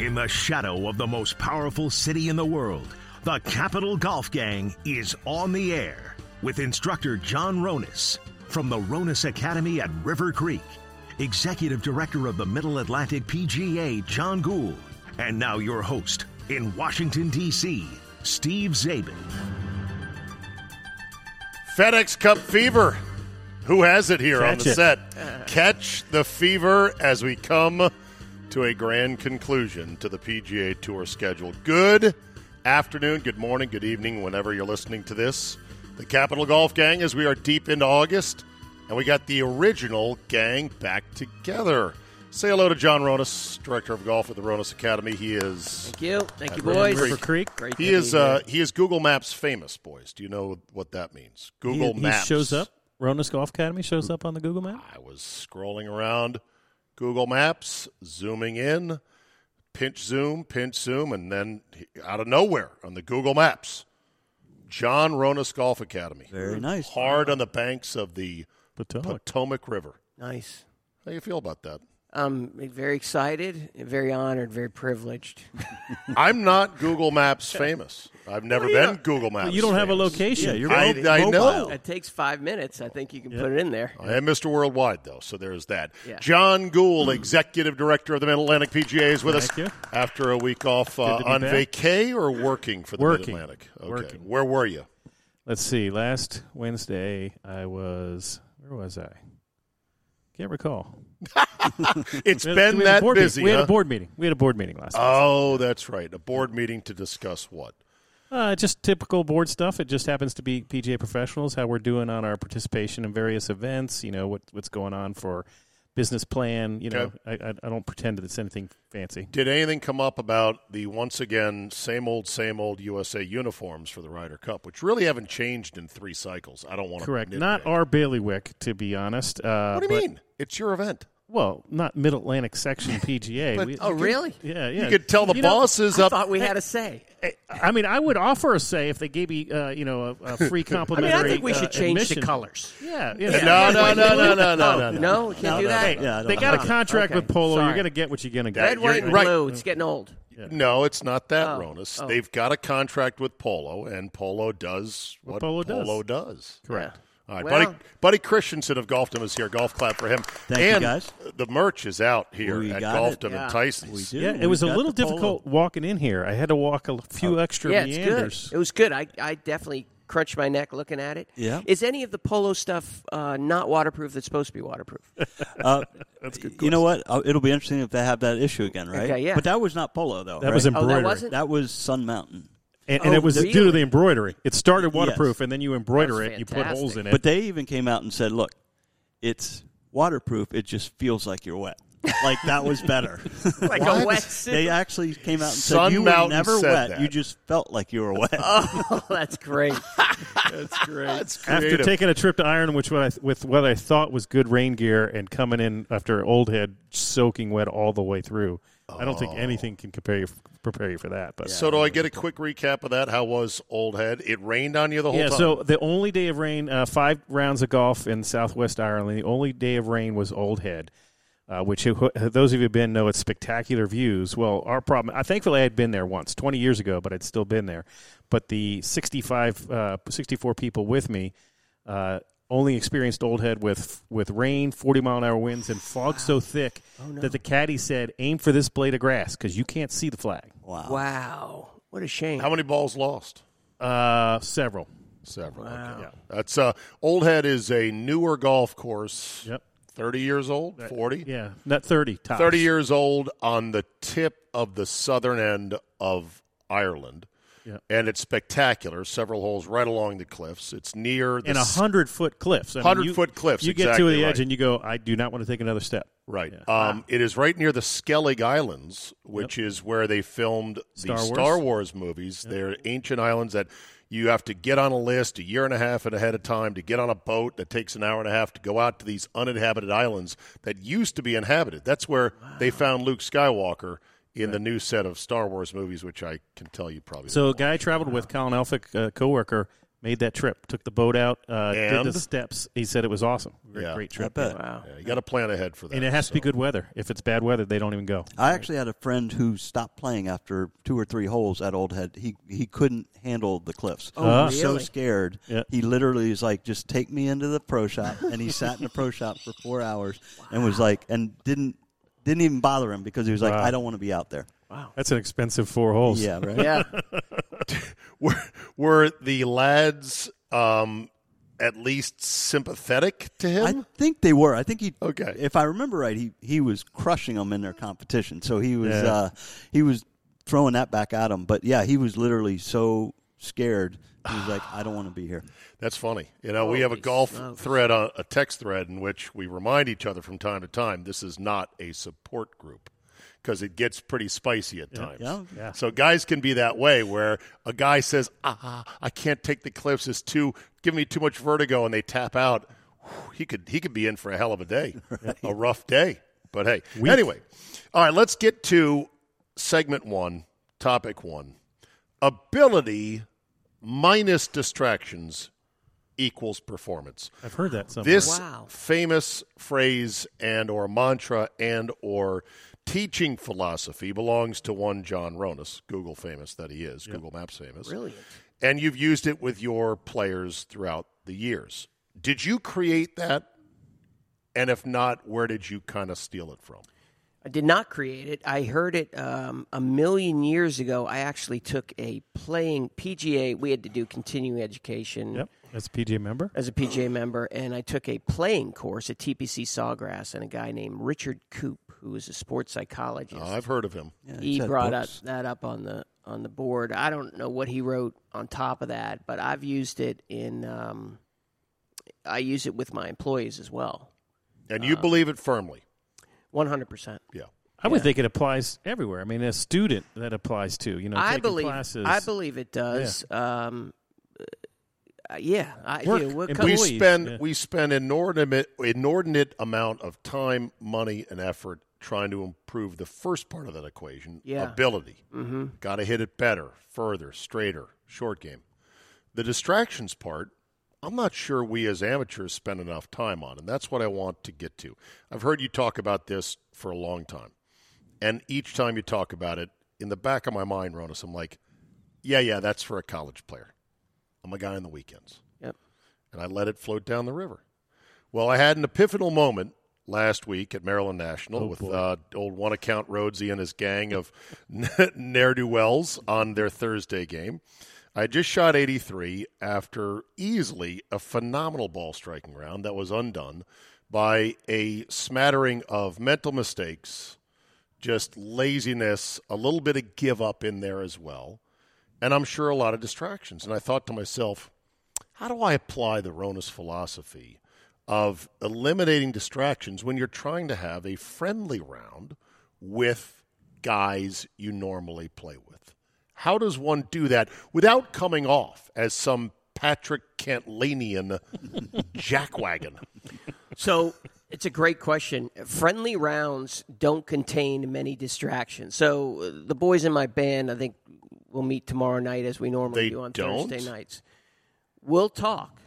In the shadow of the most powerful city in the world, the Capital Golf Gang is on the air with instructor John Ronis from the Ronis Academy at River Creek, Executive Director of the Middle Atlantic PGA, Jon Guhl, and now your host in Washington, D.C., Steve Czaban. FedEx Cup fever. Who has it here on the it. set? Catch the fever as we come to a grand conclusion to the PGA Tour schedule. Good afternoon, good morning, good evening, whenever you're listening to this. The Capital Golf Gang, as we are deep into August, and we got the original gang back together. Say hello to John Ronis, Director of Golf at the Ronis Academy. He is Thank you. Thank you, boys. Creek. River Creek. Great he is uh, he is Google Maps famous, boys. Do you know what that means? Google he, he Maps shows up. Ronis Golf Academy shows up on the Google map. I was scrolling around Google Maps, zooming in, pinch zoom, pinch zoom, and then out of nowhere on the Google Maps, John Ronis Golf Academy. Very nice. Hard on the banks of the Potomac. Potomac River. nice. How you feel about that? I'm very excited, very honored, very privileged. I'm not Google Maps famous. I've never been Google Maps. you don't have a location. Yeah, you're I, mobile. I know. It takes five minutes. I think you can put it in there. I am Mr. Worldwide, though, so there's that. Yeah. Jon Guhl, Executive Director of the Mid Atlantic PGA, is with Thank us you. after a week off uh, on back. vacay or working for the Mid Working. Atlantic. Okay. Working. Where were you? Let's see. Last Wednesday, I was. Where was I? Can't recall. It's been we that busy. Meeting. We had a board meeting. We had a board meeting last. Oh, that's right. A board meeting to discuss what? Uh, just typical board stuff. It just happens to be PGA professionals, how we're doing on our participation in various events. You know what what's going on for business plan. You know, I, I, I don't pretend that it's anything fancy. Did anything come up about the once again same old, same old USA uniforms for the Ryder Cup, which really haven't changed in three cycles? I don't want to Correct. Not our bailiwick, to be honest. Uh, What do you mean? It's your event. Well, not Mid Atlantic Section PGA. But- We- Oh, really? yeah, yeah. You could tell the You know, bosses I thought we had a say. I mean, I would offer a say if they gave me, uh, you know, a, a free I mean, complimentary. I think we should uh, change admission. the colors. Yeah, yeah. No, no, no, no, no, no, no, no. No, can't No, do no, that. no. Yeah, They got a contract Okay, with Polo. sorry. You're going to get what you're going to get. Red, white, and right. blue. It's getting old. No, it's not that, Oh. Ronis. Oh. They've got a contract with Polo, and Polo does what, Polo does. does. Correct. All right, Well- buddy, buddy Christenson of Golfdom is here. Golf clap for him. Thank you, guys. The merch is out here We at got Golfdom it. and Yeah. Tyson's. We do. Yeah, it We've was a little the polo. difficult walking in here. I had to walk a few extra Yeah, it's meanders. good. It was good. I, I definitely crunched my neck looking at it. Yeah. Is any of the polo stuff uh, not waterproof that's supposed to be waterproof? Uh, that's good. You know what? Uh, It'll be interesting if they have that issue again, right? Okay, yeah. But that was not polo, though. That right? was Oh, that wasn't? That was Sun Mountain. And, and Oh, it was due to the embroidery. It started Yes. waterproof, and then you embroider That's it. You put holes in it. But they even came out and said, "Look, it's waterproof. It just feels like you're wet." Like that was better. like What? a wetsuit. they actually came out and Sun said you Mountain were never wet. that. You just felt like you were wet. oh, that's great. That's great. That's after taking a trip to Ireland, which what I, with what I thought was good rain gear, and coming in after Old Head soaking wet all the way through, I don't think anything can compare you, prepare you for that. But so, do I get a quick recap of that? How was Old Head? It rained on you the whole yeah, time. so the only day of rain, uh, five rounds of golf in Southwest Ireland. The only day of rain was Old Head, uh, which who- those of you who've been know it's spectacular views. Well, our problem, I thankfully I had been there once, 20 years ago, but I'd still been there. But the 65, uh, 64 people with me uh, only experienced Old Head with with rain, 40 mile an hour winds, and fog so thick that the caddy said, "Aim for this blade of grass because you can't see the flag." wow. wow. What a shame. How many balls lost? Uh, several. Several. Wow. Okay. That's uh, Old Head is a newer golf course. Yep. 30 years old, 40. Yeah, not 30. Tops. 30 years old on the tip of the southern end of Ireland. Yeah. And it's spectacular. Several holes right along the cliffs. It's near the and a hundred foot cliffs. I mean, 100 you- foot cliffs, You get to the right. edge and you go, I do not want to take another step. Right. Yeah. Um, It is right near the Skellig Islands, which is where they filmed Star the Wars. Star Wars movies. They're ancient islands that you have to get on a list a year and a half ahead of time to get on a boat that takes an hour and a half to go out to these uninhabited islands that used to be inhabited. That's where they found Luke Skywalker in the new set of Star Wars movies, which I can tell you probably. So a guy I traveled with, Colin Elphick, a coworker, Made that trip. Took the boat out. Uh, did the steps. He said it was awesome. Great, Yeah. great trip. I bet. Wow. Yeah, you got to plan ahead for that. And it has to be good weather. If it's bad weather, they don't even go. I actually had a friend who stopped playing after two or three holes at Old Head. He he couldn't handle the cliffs. Oh, Uh, he was so scared. Yeah. He literally was like, "Just take me into the pro shop," and he sat in the pro shop for four hours and was like, and didn't didn't even bother him because he was like, Wow. "I don't want to be out there." Wow. That's an expensive four holes. Yeah, right. Yeah. Were, were the lads um, at least sympathetic to him? I think they were. I think he. Okay. If I remember right, he he was crushing them in their competition. So he was Yeah. uh, he was throwing that back at him. But yeah, he was literally so scared. He's like, "I don't want to be here." That's funny. You know, we have a golf smokes. thread, on, a text thread, in which we remind each other from time to time this is not a support group because it gets pretty spicy at times. yeah, yeah. So guys can be that way where a guy says, "Ah, I can't take the cliffs. It's too give me too much vertigo," and they tap out. Whew, He could he could be in for a hell of a day, a rough day. But hey, anyway, all right. Let's get to segment one, topic one: ability minus distractions equals performance. I've heard that somewhere. This Wow. famous phrase and or mantra and or teaching philosophy belongs to one John Ronis, Google famous that he is, Google Maps famous. Brilliant. And you've used it with your players throughout the years. Did you create that? And if not, where did you kind of steal it from? I did not create it. I heard it um, a million years ago. I actually took a playing PGA. We had to do continuing education Yep. As a PGA member. as a PGA member, and I took a playing course at TPC Sawgrass, and a guy named Richard Coop, who is a sports psychologist. Oh, I've heard of him. Yeah, he brought up, that up on the on the board. I don't know what he wrote on top of that, but I've used it in. Um, I use it with my employees as well. And you believe it firmly. One hundred percent. Yeah. I would think it applies everywhere. I mean, a student that applies to. You know, I taking believe. classes. I believe it does. Um, uh, yeah, I Work do. Co- we spend yeah. we spend inordinate inordinate amount of time, money, and effort trying to improve the first part of that equation, Yeah. ability. Mm-hmm. Got to hit it better, further, straighter, short game. The distractions part, I'm not sure we as amateurs spend enough time on, and that's what I want to get to. I've heard you talk about this for a long time, and each time you talk about it, in the back of my mind, Ronis, I'm like, yeah, yeah, that's for a college player. I'm a guy on the weekends Yep. and I let it float down the river. Well, I had an epiphanal moment last week at Maryland National with uh, old one account Rhodesy and his gang of ne'er do wells on their Thursday game. I just shot 83 after easily a phenomenal ball striking round that was undone by a smattering of mental mistakes, just laziness, a little bit of give up in there as well, and I'm sure a lot of distractions. And I thought to myself, how do I apply the Ronis philosophy of eliminating distractions when you're trying to have a friendly round with guys you normally play with? How does one do that without coming off as some Patrick Cantlanian jackwagon? So it's a great question. Friendly rounds don't contain many distractions. So the boys in my band, I think, will meet tomorrow night as we normally They do on don't? Thursday nights. We'll talk.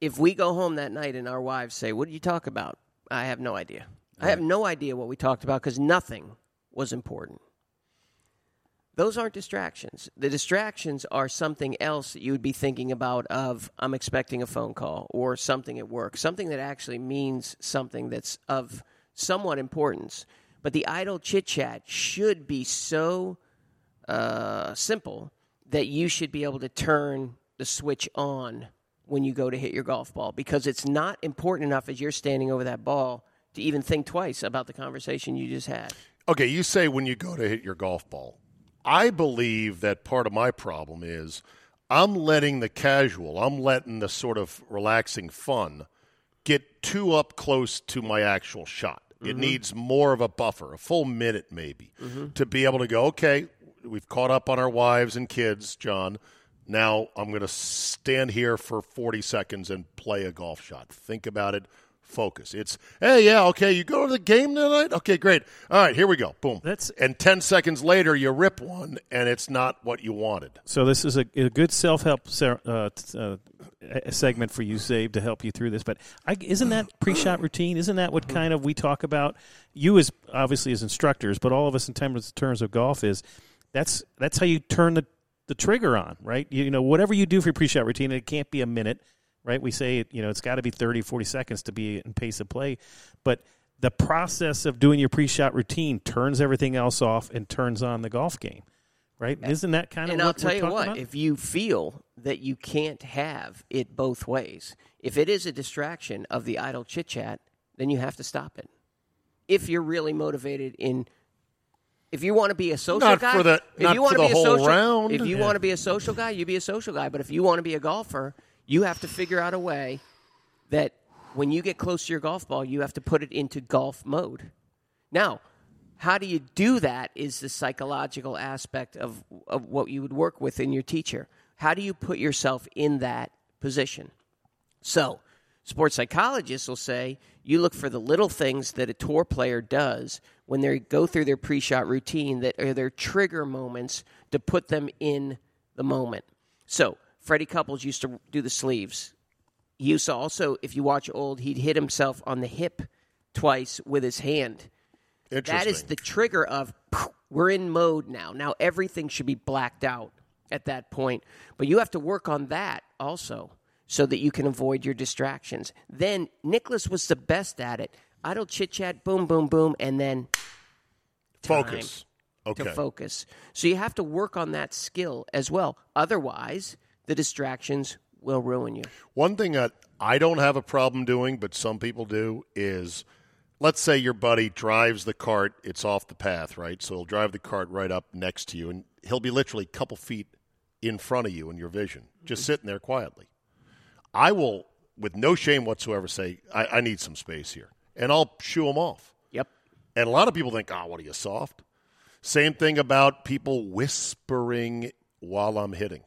If we go home that night and our wives say, "What did you talk about?" I have no idea. I have no idea what we talked about because nothing was important. Those aren't distractions. The distractions are something else that you would be thinking about of I'm expecting a phone call or something at work, something that actually means something that's of somewhat importance. But the idle chit chat should be so uh, simple that you should be able to turn the switch on when you go to hit your golf ball because it's not important enough as you're standing over that ball to even think twice about the conversation you just had. Okay, you say when you go to hit your golf ball. I believe that part of my problem is I'm letting the casual, I'm letting the sort of relaxing fun get too up close to my actual shot. It mm-hmm. needs more of a buffer, a full minute maybe, mm-hmm. to be able to go, okay, we've caught up on our wives and kids, John. Now I'm going to stand here for 40 seconds and play a golf shot. Think about it, focus. It's hey, yeah, okay, you go to the game tonight. Okay, great. All right, here we go. Boom. That's- and ten seconds later, you rip one, and it's not what you wanted. So this is a, a good self-help se- uh, uh, segment for you, Zabe, to help you through this. But I, isn't that pre-shot routine? Isn't that what kind of we talk about? You as obviously as instructors, but all of us in terms, terms of golf is that's that's how you turn the, the trigger on, right? You, you know, whatever you do for your pre-shot routine, it can't be a minute, right? We say you know it's got to be 30, 40 seconds to be in pace of play, but the process of doing your pre-shot routine turns everything else off and turns on the golf game, right? Isn't that kind of And what I'll tell we're you what, about? if you feel that you can't have it both ways, if it is a distraction of the idle chit chat, then you have to stop it. If you're really motivated in, if you want to be a social Not guy, for the- if not you want for to be a social, round. if you Yeah. want to be a social guy, you be a social guy. But if you want to be a golfer, you have to figure out a way that when you get close to your golf ball, you have to put it into golf mode. Now, how do you do that is the psychological aspect of, of what you would work with in your teacher. How do you put yourself in that position? So, sports psychologists will say you look for the little things that a tour player does when they go through their pre shot routine that are their trigger moments to put them in the moment. So, Freddie Couples used to do the sleeves. He used to also, if you watch old, he'd hit himself on the hip twice with his hand. That is the trigger of we're in mode now. Now everything should be blacked out at that point. But you have to work on that also so that you can avoid your distractions. Then Nicklaus was the best at it. Idle chit chat, boom, boom, boom, and then Focus. Okay. to focus. So you have to work on that skill as well. Otherwise, the distractions will ruin you. One thing that I don't have a problem doing, but some people do, is let's say your buddy drives the cart, it's off the path, right? So he'll drive the cart right up next to you, and he'll be literally a couple feet in front of you in your vision, just sitting there quietly. I will, with no shame whatsoever, say, I, I need some space here, and I'll shoo him off. Yep. And a lot of people think, oh, what are you, soft? Same thing about people whispering while I'm hitting.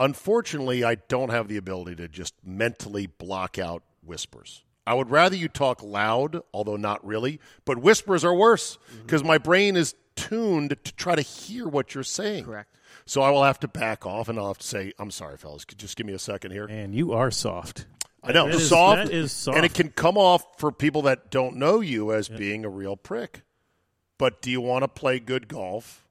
Unfortunately, I don't have the ability to just mentally block out whispers. I would rather you talk loud, although not really, but whispers are worse mm-hmm. because my brain is tuned to try to hear what you're saying. Correct. So I will have to back off and I'll have to say, I'm sorry, fellas. Could you just give me a second here? And you are soft. I know. That is- soft, that is soft. And it can come off for people that don't know you as being a real prick. But do you want to play good golf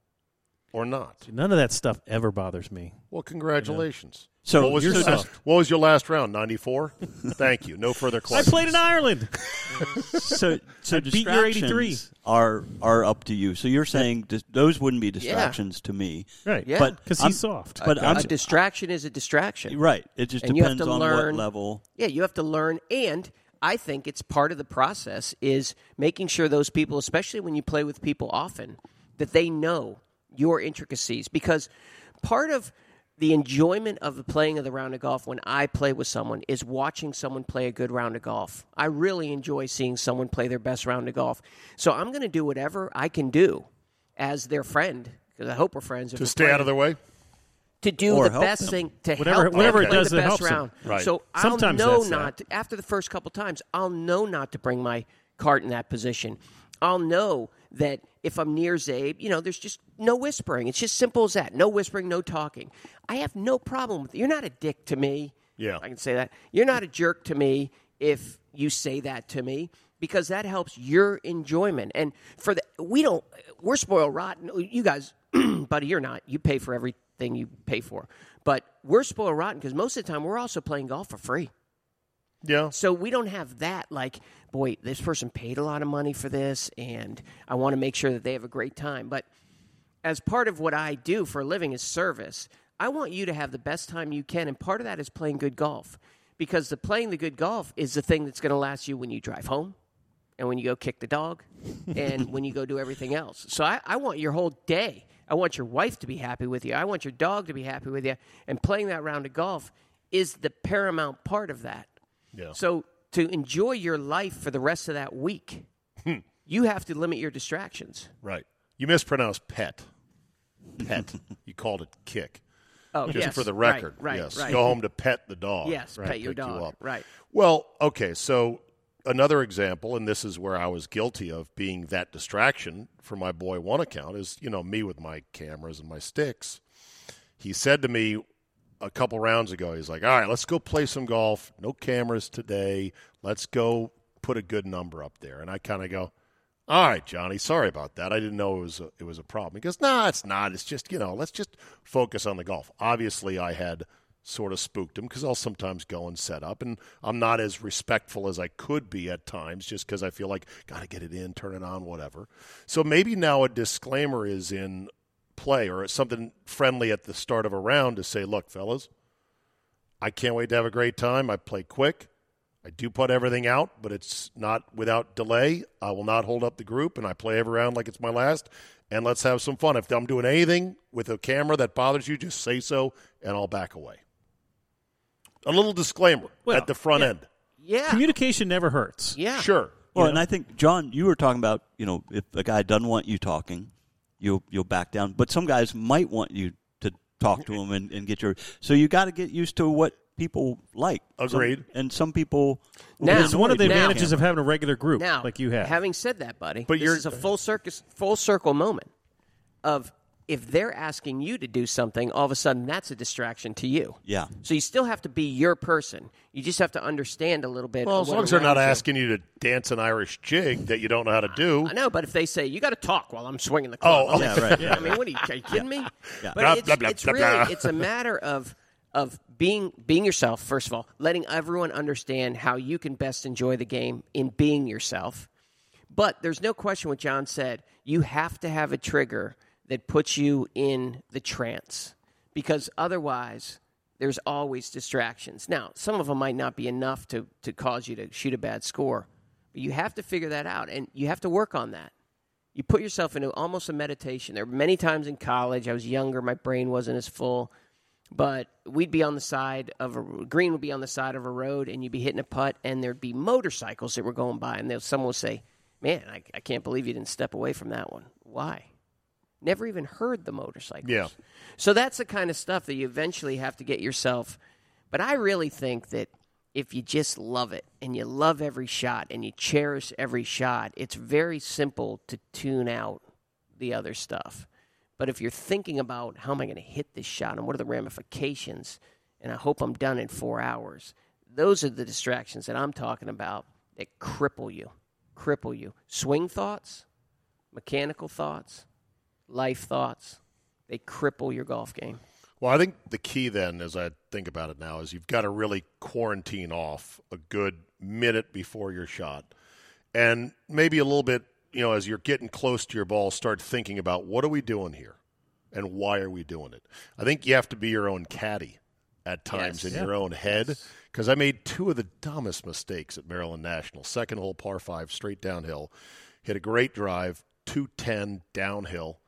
or not? None of that stuff ever bothers me. Well, congratulations. So what was, your last, what was your last round? 94? Thank you. No further questions. I played in Ireland. so so beat your 83. distractions are are up to you. So you're saying dis- those wouldn't be distractions to me, Right. Yeah. Because he's soft. But a, I'm a distraction is a distraction. right. It just And depends on learn- what level. Yeah, you have to learn, and I think it's part of the process is making sure those people, especially when you play with people often, that they know your intricacies. Because part of the enjoyment of the playing of the round of golf when I play with someone is watching someone play a good round of golf. I really enjoy seeing someone play their best round of golf. So I'm going to do whatever I can do as their friend, because I hope we're friends. to we're stay out of their way? to do Or the best them. thing to Whatever- help whatever them it does the best help them. round. Right. So Sometimes I'll know not to, after the first couple times. I'll know not to bring my cart in that position. I'll know that if I'm near Zabe, you know, there's just no whispering. It's just simple as that. No whispering, no talking. I have no problem with it. You're not a dick to me. Yeah. I can say that. You're not a jerk to me if you say that to me because that helps your enjoyment. And for the we don't we're spoiled rotten. You guys, buddy, you're not. You pay for everything you pay for. But we're spoiled rotten because most of the time we're also playing golf for free. Yeah. So we don't have that like, boy, this person paid a lot of money for this and I want to make sure that they have a great time. But as part of what I do for a living is service, I want you to have the best time you can and part of that is playing good golf. Because the playing the good golf is the thing that's going to last you when you drive home and when you go kick the dog and when you go do everything else. So I, I want your whole day. I want your wife to be happy with you. I want your dog to be happy with you. And playing that round of golf is the paramount part of that. Yeah. So to enjoy your life for the rest of that week, hmm. you have to limit your distractions. Right. You mispronounced pet. Pet. you called it kick. Oh, Just yes. for the record. Right, yes. right. Go home to pet the dog. Yes, Right, pet your pick you dog. Right. Well, okay, so another example, and this is where I was guilty of being that distraction for my boy one account, is you know me with my cameras and my sticks. He said to me a couple rounds ago, he's like, "All right, let's go play some golf. No cameras today. Let's go put a good number up there." And I kind of go, "All right, Johnny, sorry about that. I didn't know it was a, it was a problem." He goes, "No, it's not. It's just you know, let's just focus on the golf." Obviously, I had sort of spooked him because I'll sometimes go and set up, and I'm not as respectful as I could be at times, just because I feel like got to get it in, turn it on, whatever. So maybe now a disclaimer is in play or something friendly at the start of a round to say, "Look, fellas, I can't wait to have a great time. I play quick." I do put everything out, but it's not without delay. I will not hold up the group, and I play every round like it's my last. And let's have some fun. If I'm doing anything with a camera that bothers you, just say so, and I'll back away. A little disclaimer Well, at the front yeah. end. Yeah. Communication never hurts. yeah. Sure. Well, You and? I think John, you were talking about you know if a guy doesn't want you talking, you'll you'll back down. But some guys might want you to talk to them and, and get your. So you got to get used to what people like. Some- Agreed. and some people. Now- get It's one of the Now- advantages of having a regular group Now, like you have. Having said that, buddy, But this you're- is a full circus, full circle moment of if they're asking you to do something, all of a sudden that's a distraction to you. Yeah. So you still have to be your person. You just have to understand a little bit. Well, as long as they're not you. asking you to dance an Irish jig that you don't know how to do. I know, but if they say you got to talk while I'm swinging the oh, club, Oh, I'm yeah, right, yeah. I mean, what are you, are you kidding me? But Blah, it's, blah, blah, it's blah, really blah. it's a matter of of being being yourself. First of all, letting everyone understand how you can best enjoy the game in being yourself. But there's no question what John said. You have to have a trigger that puts you in the trance because otherwise there's always distractions. Now, some of them might not be enough to, to cause you to shoot a bad score, but you have to figure that out and you have to work on that. You put yourself into almost a meditation. There were many times in college, I was younger, my brain wasn't as full, but we'd be on the side of a green would be on the side of a road and you'd be hitting a putt and there'd be motorcycles that were going by and someone would say, Man, I, I can't believe you didn't step away from that one. Why? Never even heard the motorcycles. Yeah. So that's the kind of stuff that you eventually have to get yourself. But I really think that if you just love it and you love every shot and you cherish every shot, it's very simple to tune out the other stuff. But if you're thinking about how am I going to hit this shot and what are the ramifications, and I hope I'm done in four hours, those are the distractions that I'm talking about that cripple you. Cripple you. Swing thoughts, mechanical thoughts, life thoughts, they cripple your golf game. Well, I think the key then, as I think about it now, is you've got to really quarantine off a good minute before your shot. And maybe a little bit, you know, as you're getting close to your ball, start thinking about what are we doing here and why are we doing it? I think you have to be your own caddy at times Yes. in your own head because I made two of the dumbest mistakes at Maryland National. Second hole, par five, straight downhill. Hit a great drive, 210 downhill.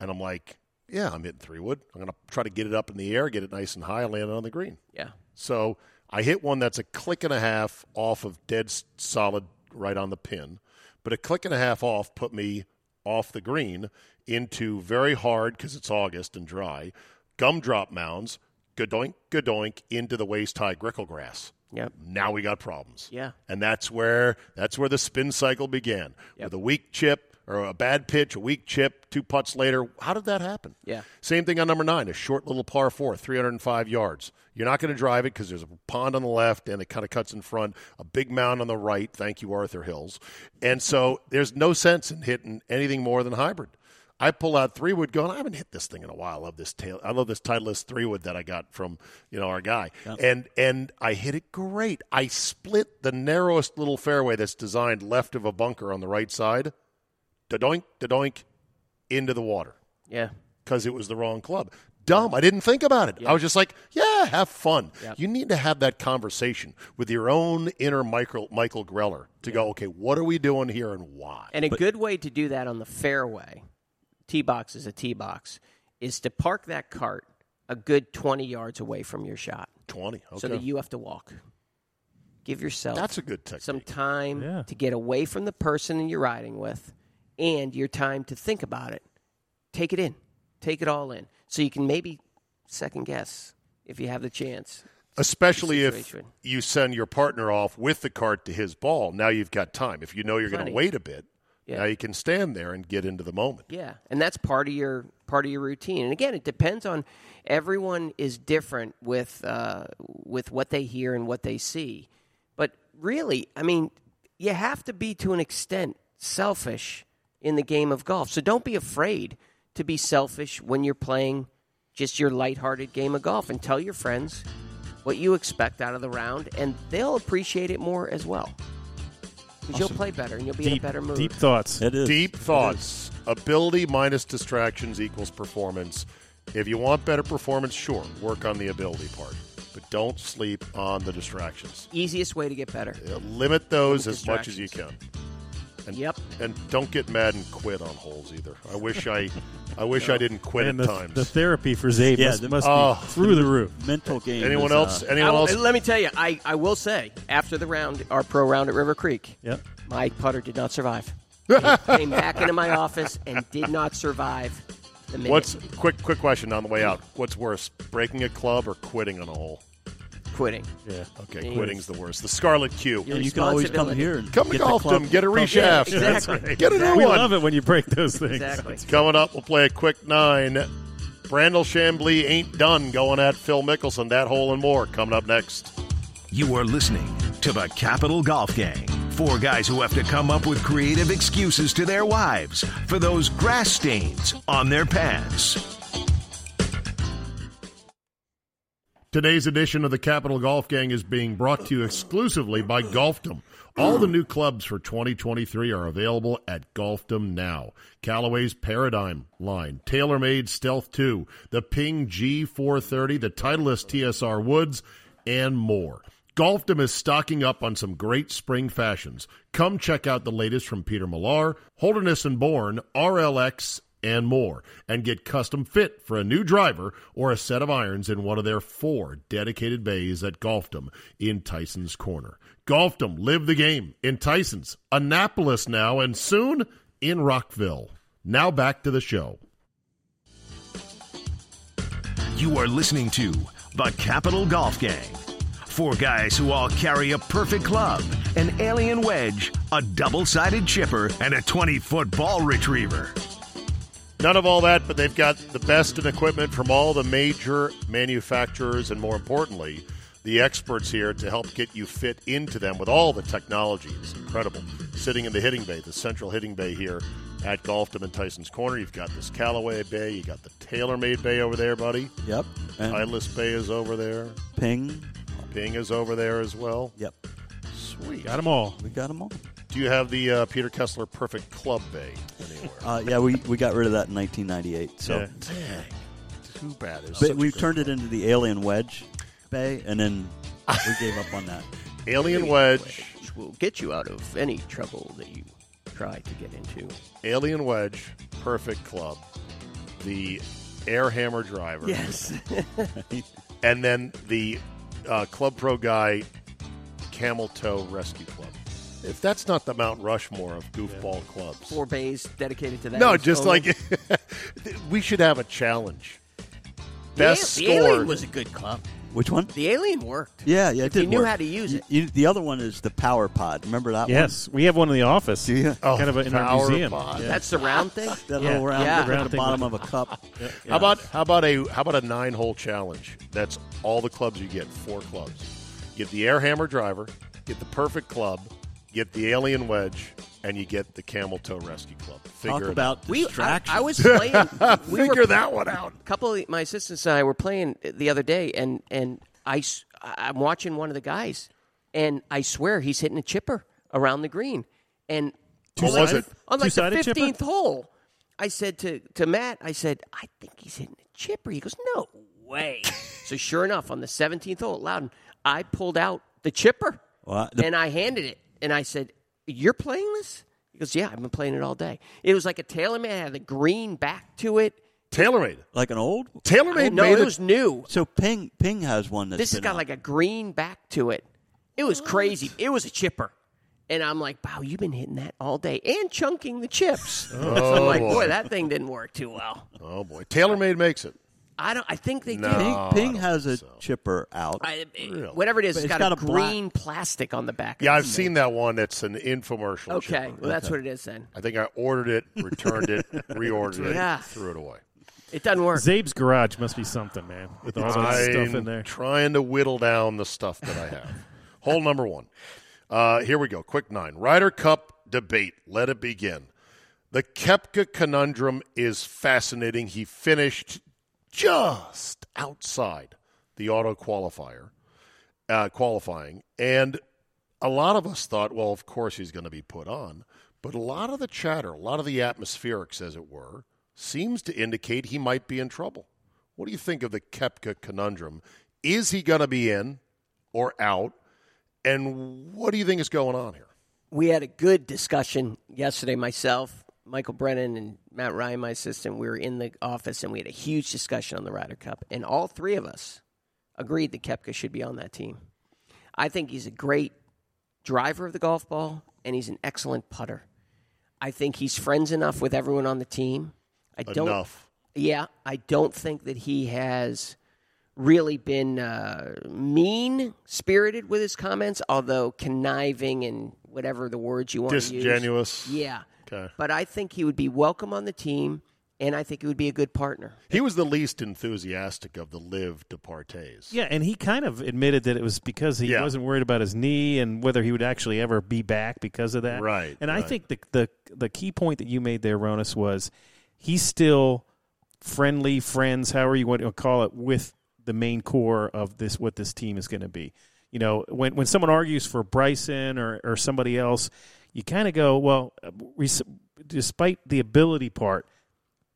And I'm like, yeah, I'm hitting three wood. I'm going to try to get it up in the air, get it nice and high, land it on the green. Yeah. So I hit one that's a click and a half off of dead solid right on the pin, but a click and a half off put me off the green into very hard because it's August and dry gumdrop mounds, gadoink, gadoink into the waist high grickle grass. Yep. Now we got problems. Yeah. And that's where that's where the spin cycle began. With a weak chip or a bad pitch, a weak chip, two putts later. How did that happen? Yeah. Same thing on number nine, a short little par four, 305 yards. You're not going to drive it because there's a pond on the left and it kind of cuts in front, a big mound on the right. Thank you, Arthur Hills. And so there's no sense in hitting anything more than hybrid. I pull out three wood going, I haven't hit this thing in a while. I love this tail I love this Titleist three wood that I got from, you know, our guy. And and I hit it great. I split the narrowest little fairway that's designed left of a bunker on the right side. Da doink, da doink, into the water Yeah. because it was the wrong club. Dumb. I didn't think about it. I was just like, yeah, have fun. You need to have that conversation with your own inner Michael, Michael Greller to go, okay, what are we doing here and why? And a good way to do that on the fairway, tee box is a tee box, is to park that cart a good 20 yards away from your shot 20. Okay. so that you have to walk. Give yourself That's a good technique. some time Yeah. to get away from the person you're riding with and your time to think about it. Take it in. Take it all in. So you can maybe second guess if you have the chance. Especially if you send your partner off with the cart to his ball. Now you've got time. If you know you're going to wait a bit, Yeah. now you can stand there and get into the moment. Yeah, and that's part of your part of your routine. And again, it depends on everyone is different with uh, with what they hear and what they see. But really, I mean, you have to be to an extent selfish in the game of golf. So don't be afraid to be selfish when you're playing just your lighthearted game of golf, and tell your friends what you expect out of the round, and they'll appreciate it more as well. Because you'll play better and you'll be in a better mood. deep thoughts. It is Deep It thoughts. Ability minus distractions equals performance. If you want better performance, sure, work on the ability part. But don't sleep on the distractions. Easiest way to get better. Uh, Limit those Limit as much as you can. Distractions. And, Yep. And don't get mad and quit on holes either. I wish I, I wish I didn't quit and at the, times. the therapy for Zabe Yeah, must, the- must Oh. be through the roof. mental game. anyone is, else? uh, anyone I- else? let me tell you, I, I will say, after the round, our pro round at River Creek, Yep. my putter did not survive. Came, came back into my office and did not survive the minute. What's quick? Quick question on the way out. What's worse, breaking a club or quitting on a hole? Quitting? Yeah. Okay, Yeah. quitting's the worst. The Scarlet Q. Your and you can always come responsibility. here and Come to get the golf club- them. Get a club- reshaft. Yeah, exactly. Get a new We one. love it when you break those things. Exactly. Coming up, we'll play a quick nine. Brandel Chamblee ain't done going at Phil Mickelson. That hole and more coming up next. You are listening to the Capital Golf Gang. Four guys who have to come up with creative excuses to their wives for those grass stains on their pants. Today's edition of the Capital Golf Gang is being brought to you exclusively by Golfdom. All the new clubs for 2023 are available at Golfdom now. Callaway's Paradigm line, TaylorMade Stealth 2, the Ping G430, the Titleist TSR Woods, and more. Golfdom is stocking up on some great spring fashions. Come check out the latest from Peter Millar, Holderness and Bourne, RLX, and more, and get custom fit for a new driver or a set of irons in one of their four dedicated bays at Golfdom in Tyson's Corner. Golfdom, live the game in Tyson's, Annapolis now, and soon in Rockville. Now back to the show. You are listening to the Capital Golf Gang. Four guys who all carry a perfect club, an alien wedge, a double sided chipper, and a 20 foot ball retriever. None of all that, but they've got the best in equipment from all the major manufacturers, and more importantly, the experts here to help get you fit into them with all the technology. It's incredible. Sitting in the hitting bay, the central hitting bay here at Golfdom and Tyson's Corner. You've got this Callaway Bay, you got the TaylorMade Bay over there, buddy. Yep. And Titleist Bay is over there. ping. Ping is over there as well. Yep. Sweet. Got them all. We got them all. Do you have the uh, Peter Kessler Perfect Club Bay anywhere? Uh, yeah, we, we got rid of that in 1998. So, Yeah. Dang. Too bad. It was but a we great turned it into the Alien Wedge Bay, and then we gave up on that. Alien Wedge. Which will get you out of any trouble that you try to get into. Alien Wedge, Perfect Club, the Air Hammer driver, Yes. and then the uh, Club Pro Guy Camel Toe Rescue Club. If that's not the Mount Rushmore of goofball clubs, Four bays dedicated to that. no, just only- like we should have a challenge. The Best Al- the, score. Alien was a good club. Which one? The Alien worked. Yeah, yeah, it If you did knew work. how to use it. you- the other one is the Power Pod. Remember that Yes, we have one in the office. Do you? Oh, kind of a, in our museum. Pod. Yeah. That's the round thing. one? That Yeah. little round, Yeah. at Round the thing bottom of a cup. How about how about a how about a nine hole challenge? That's all the clubs you get. Four clubs. Get the air hammer driver, get the perfect club, get the alien wedge, and you get the camel toe rescue club. Figure Talk about We, I, distraction. I was playing. we Figure were, that one out. A couple of my assistants and I were playing the other day, and and I s- I'm watching one of the guys, and I swear he's hitting a chipper around the green, and What on was like- it? on like the Two-sided chipper? fifteenth hole? I said to to Matt, I said, I think he's hitting a chipper. He goes, No way. so sure enough, on the seventeenth hole at Loudon, I pulled out the chipper Well, the- and I handed it, and I said, "You're playing this?" He goes, "Yeah, I've been playing it all day." It was like a TaylorMade. It had the green back to it. TaylorMade. like an old. TaylorMade no, made it it. was new. So Ping Ping has one that's This has been got out. like a green back to it. It was crazy. It was a chipper. And I'm like, wow, you've been hitting that all day and chunking the chips. Oh, so I'm like, boy. boy, that thing didn't work too well. oh boy, TaylorMade makes it. I don't. I think they No. do. Ping, Ping has a so. chipper out. I, Really? Whatever it's, it's got, got a a black- green plastic on the back. Yeah, of I've it. seen that one. It's an infomercial. Okay, chipper. well that's what it is then. I think I ordered it, returned it, reordered it, threw it away. It doesn't work. Zabe's garage must be something, man, with all that stuff in there. trying to whittle down the stuff that I have. Hole number one. Uh, here we go. Quick nine. Ryder Cup debate. Let it begin. The Koepka conundrum is fascinating. He finished just outside the auto qualifier, uh, qualifying, and a lot of us thought, well, of course he's going to be put on. But a lot of the chatter, a lot of the atmospherics, as it were, seems to indicate he might be in trouble. What do you think of the Koepka conundrum? Is he going to be in or out? And what do you think is going on here? we had a good discussion yesterday. Myself, Michael Brennan, and Matt Ryan, my assistant, we were in the office and we had a huge discussion on the Ryder Cup. And all three of us agreed that Koepka should be on that team. I think he's a great driver of the golf ball and he's an excellent putter. I think he's friends enough with everyone on the team. I don't. Enough. Yeah, I don't think that he has really been uh, mean spirited with his comments, although conniving and whatever the words you want to use. Disingenuous. Yeah. Okay. But I think he would be welcome on the team, and I think he would be a good partner. He was the least enthusiastic of the LIV departees. Yeah, and he kind of admitted that it was because he Yeah. wasn't worried about his knee and whether he would actually ever be back because of that. Right, And I think the the the key point that you made there, Ronis, was he's still friendly, friends, however you want to call it, with the main core of this what this team is going to be. You know, when when someone argues for Bryson or or somebody else, you kind of go, well, uh, despite the ability part,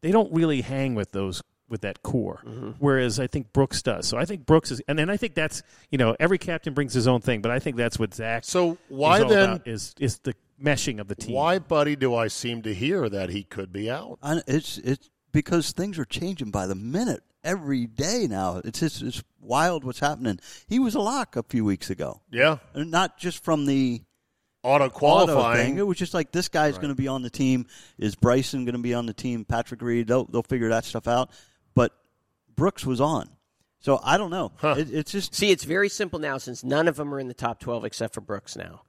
they don't really hang with those with that core. Whereas I think Brooks does. So I think Brooks is, and then I think that's you know every captain brings his own thing, but I think that's what Zach. So why is all then- about is is the meshing of the team? Why, buddy, do I seem to hear that he could be out? I, it's it's because things are changing by the minute every day now. It's just it's wild what's happening. He was a lock a few weeks ago, Yeah. and not just from the Auto auto qualifying. thing. It was just like this guy's going to be on the team. Is Bryson going to be on the team? Patrick Reed. They'll they'll figure that stuff out. But Brooks was on, so I don't know. It, it's just See, it's very simple now since none of them are in the top 12 except for Brooks now,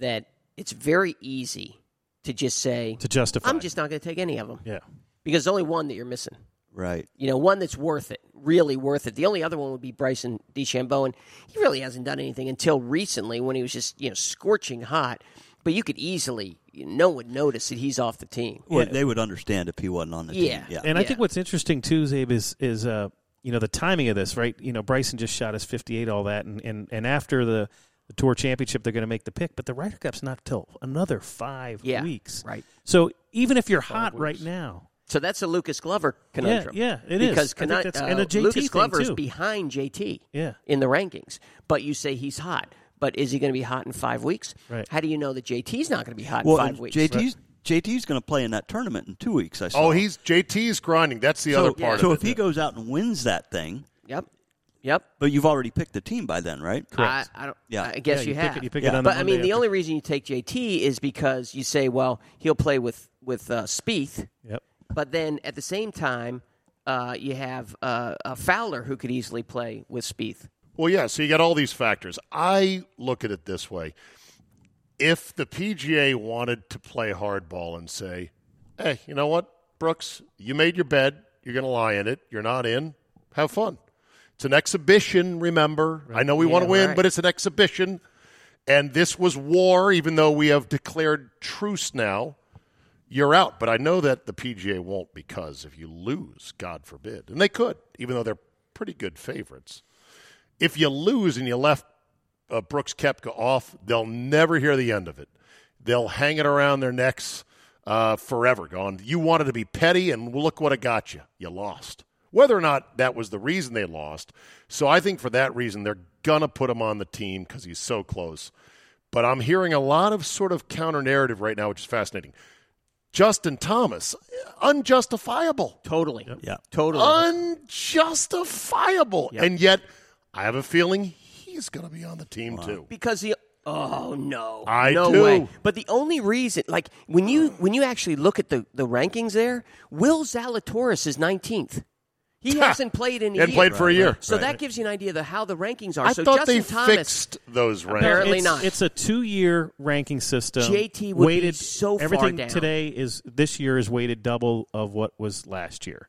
that it's very easy to just say, to justify? I'm just not going to take any of them. yeah. Because there's only one that you're missing. Right. You know, one that's worth it, really worth it. The only other one would be Bryson DeChambeau, and he really hasn't done anything until recently when he was just you know scorching hot. But you could easily, no one would notice that he's off the team. Well, they would understand if he wasn't on the Yeah. team. Yeah. And I Yeah. think what's interesting too, Zabe, is is uh, you know the timing of this, right? You know, Bryson just shot his 58, all that, and and, and after the, the Tour Championship, they're going to make the pick, but the Ryder Cup's not till another five Yeah, weeks, right. So even if you're hot right now, So that's a Lucas Glover conundrum. yeah, it is. because I think conun- uh, and a JT Lucas thing, Glover's too. behind JT. Yeah. in the rankings. But you say he's hot. But is he going to be hot in five weeks? Right. How do you know that JT's not going to be hot well, in five weeks? JT's JT's going to play in that tournament in two weeks. I saw. Oh, he's JT's grinding. That's the so, other part so of if it. he goes out and wins that thing, Yep. Yep. but you've already picked the team by then, right? I, I don't. Yeah. I guess Yeah, you, you pick have. it- you pick it Yeah. on the but I mean, Monday the after. only reason you take JT is because you say, well, he'll play with with uh, Spieth, yep. But then at the same time, uh, you have uh, a Fowler who could easily play with Spieth. Well, yeah, so you got all these factors. I look at it this way. If the PGA wanted to play hardball and say, hey, you know what, Brooks, you made your bed. You're going to lie in it. You're not in. Have fun. It's an exhibition, remember. I know we want to win, right. but it's an exhibition. And this was war, even though we have declared truce now. You're out. But I know that the PGA won't because if you lose, God forbid, and they could, even though they're pretty good favorites if you lose and you left uh, Brooks Koepka off, they'll never hear the end of it. They'll hang it around their necks uh, forever, going, You wanted to be petty, and look what it got you. You lost. Whether or not that was the reason they lost. So I think for that reason, they're going to put him on the team because he's so close. But I'm hearing a lot of sort of counter narrative right now, which is fascinating. Justin Thomas, unjustifiable Totally. Yeah. Totally. unjustifiable. And yet, I have a feeling he's going to be on the team too. because he oh no I no do. way but the only reason like when you when you actually look at the the rankings there will zalatoris is 19th He hasn't played in a Hadn't year. played for a year. So Right. that gives you an idea of how the rankings are. I so thought Justin they Thomas, fixed those rankings. Apparently it's, not. It's a two-year ranking system. JT would be so far everything down. today is this year is weighted double of what was last year.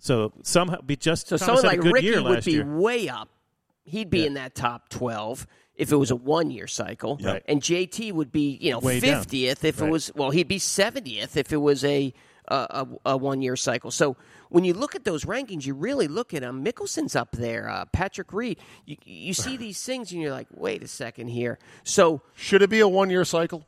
So somehow be just So Thomas someone had like a good Ricky year would be year. way up. He'd be in that top twelve if it was a one-year cycle, Right. and JT would be you know fiftieth if Right. it was. Well, he'd be seventieth if it was a a, a, a one-year cycle. So when you look at those rankings, you really look at them. Mickelson's up there. Uh, Patrick Reed. You you see these things, and you're like, wait a second here. So Should it be a one year cycle?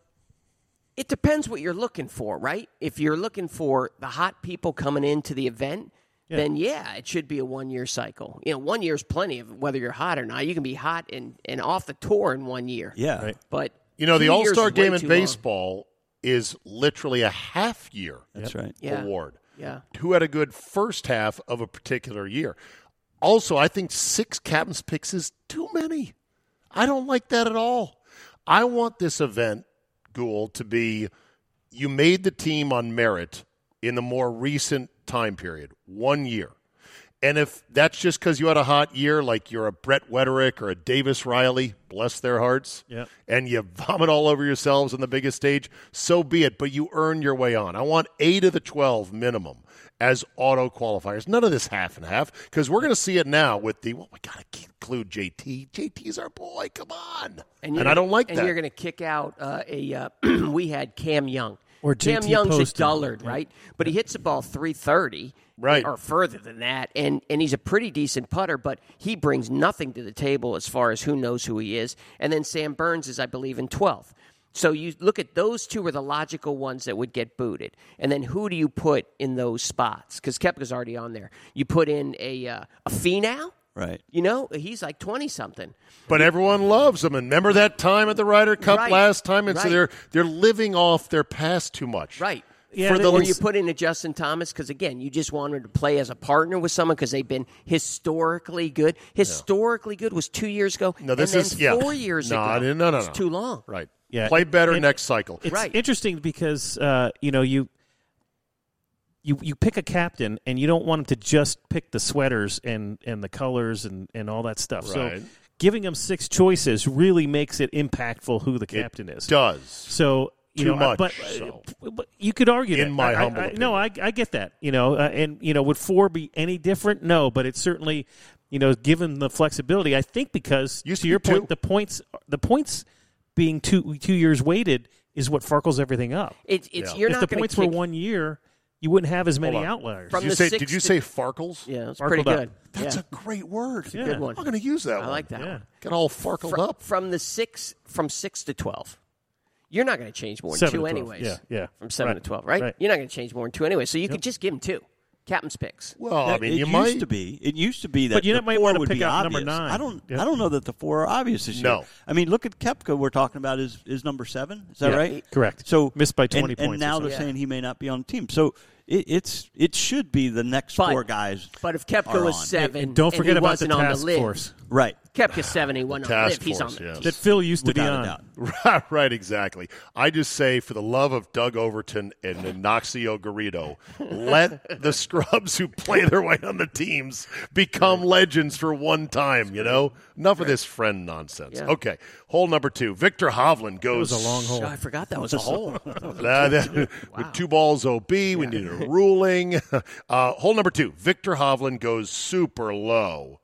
it depends what you're looking for, right? If you're looking for the hot people coming into the event, then yeah, it should be a one year cycle. You know, one year is plenty of whether you're hot or not. You can be hot and, and off the tour in one year. Yeah. Right. But You know, the All Star game in too long. baseball is literally a half year That's right. Yeah. award. Yeah. Who had a good first half of a particular year? Also, I think six captain's picks is too many. I don't like that at all. I want this event, Guhl, to be you made the team on merit in the more recent time period, one year. And if that's just because you had a hot year, like you're a Brett Wederick or a Davis Riley, bless their hearts, Yep. and you vomit all over yourselves on the biggest stage, so be it. But you earn your way on. I want eight of the 12 minimum as auto qualifiers. None of this half and half, because we're going to see it now with the, well, we got to include JT. JT's our boy. Come on. And, you're I don't like and that. you're going to kick out uh, a. Uh, we had Cam Young. Or JT Cam JT Young's Poston. a dullard, right? But he hits the ball 330, Right. or further than that, and and he's a pretty decent putter. But he brings nothing to the table as far as who knows who he is. And then Sam Burns is, I believe, in 12th. So you look at those two are the logical ones that would get booted, and then who do you put in those spots? Because Koepka's already on there. You put in a uh, a Finau. Right. You know, he's like 20 something. But everyone loves them. And remember that time at the Ryder Cup Right. last time? And so they're they're living off their past too much. Right. Yeah, For the, or you put in a Justin Thomas because again, you just wanted to play as a partner with someone because they've been historically good. Historically good was two years ago. No, this and is then yeah. four years no, ago. No, no, no, It's no. too long. Right. Yeah. Play better And next cycle. It's Right. interesting because uh, you know you you you pick a captain and you don't want him to just pick the sweaters and and the colors and and all that stuff. Right. So giving him six choices really makes it impactful who the captain is. Does. So you Too know, much, but, so. but you could argue In that. my I- I- humble I, no, I. I get that. You know, uh, and you know, would four be any different? No, but it's certainly you know, given the flexibility, I think because Used to to your two. point, the points, the points being two two years weighted is what farkles everything up. It's, it's Yeah. you're if not the points to were one year, you wouldn't have as many outliers. From Did you the say? Did you to- say Farkles? Yeah, it's Farkled pretty up. good. That's yeah. a great word. Yeah. good one. I'm going to use that I one. like that Yeah. one. Get all farkled From, up. from the six from six to twelve. You're not going to change more than Seven two anyways. Yeah, yeah. From seven Right. to twelve, right? Right. You're not going to change more than two anyway. So you could just give him two captain's picks. Well, I mean, it you used might. to be. It used to be that But you the might four wanna would pick be out number nine. I don't. Yep. I don't know that the four are obvious this year. No. I mean, look at Koepka. We're talking about is is number seven. Is that Yeah. right? Correct. So Missed by 20 and, points or now they're Yeah. saying he may not be on the team. So it, it's it should be the next But- four guys. But if Koepka are was on. seven, And don't and forget he about the wasn't on task the list, force Right. Koepka's seven, he wasn't on the Task list. He's on force, the yes. that Phil used to be Without a on. Right, right, exactly. I just say, for the love of Doug Overton and Ignacio Garrido, let the scrubs who play their way on the teams become legends for one time. You know, enough of this friend nonsense. Yeah. Okay, hole number two. Viktor Hovland It goes was a long hole. I forgot that was a hole. That- With two balls OB, we need a ruling. Uh, hole number two. Viktor Hovland goes super low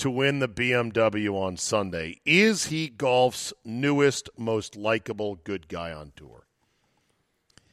to win the BMW on Sunday. Is he golf's newest, most likable good guy on tour?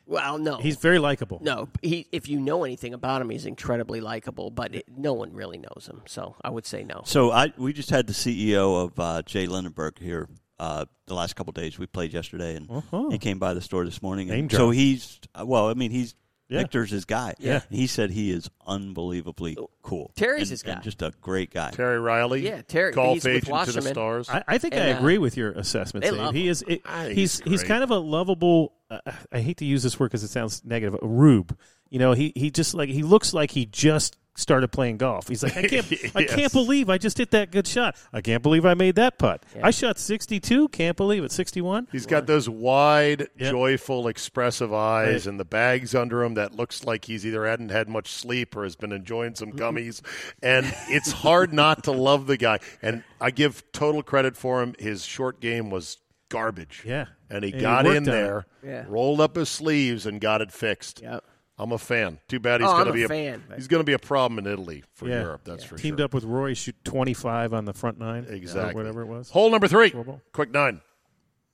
well, no. He's very likable. no, he, if you know anything about him, he's incredibly likable, but it, no one really knows him. So I would say no. So I we just had the CEO of uh, J.Lindeberg here uh, the last couple of days. We played yesterday, and Uh-huh. he came by the store this morning. Name And drop. so he's uh, well. I mean, he's Yeah. Victor's his guy. Yeah. he said he is unbelievably cool. Terry's and, his guy. and just a great guy. Terry Riley? Yeah, Terry- Golf he's with agent to the stars. I, I think I And, uh, agree with your assessment. they Dave. love He is. It, he's he's he's kind of a lovable. Uh, I hate to use this word because it sounds negative. A rube. You know, he he just like he looks like he just started playing golf. He's like, I can't, I can't believe I just hit that good shot. I can't believe I made that putt. I shot 62. Can't believe it. 61. He's got those wide, Yep. joyful, expressive eyes, Right. and the bags under him that looks like he's either hadn't had much sleep or has been enjoying some gummies. and it's hard not to love the guy. And I give total credit for him. His short game was garbage. Yeah. and he And got worked in there, Yeah. rolled up his sleeves, and got it fixed. Yep. I'm a fan. Too bad he's Oh, going to be a fan. He's going to be a problem in Italy for Yeah. Europe. That's for sure. Teamed sure. up with Roy, shoot 25 on the front nine. or Exactly. whatever it was. Hole number three. Quick nine.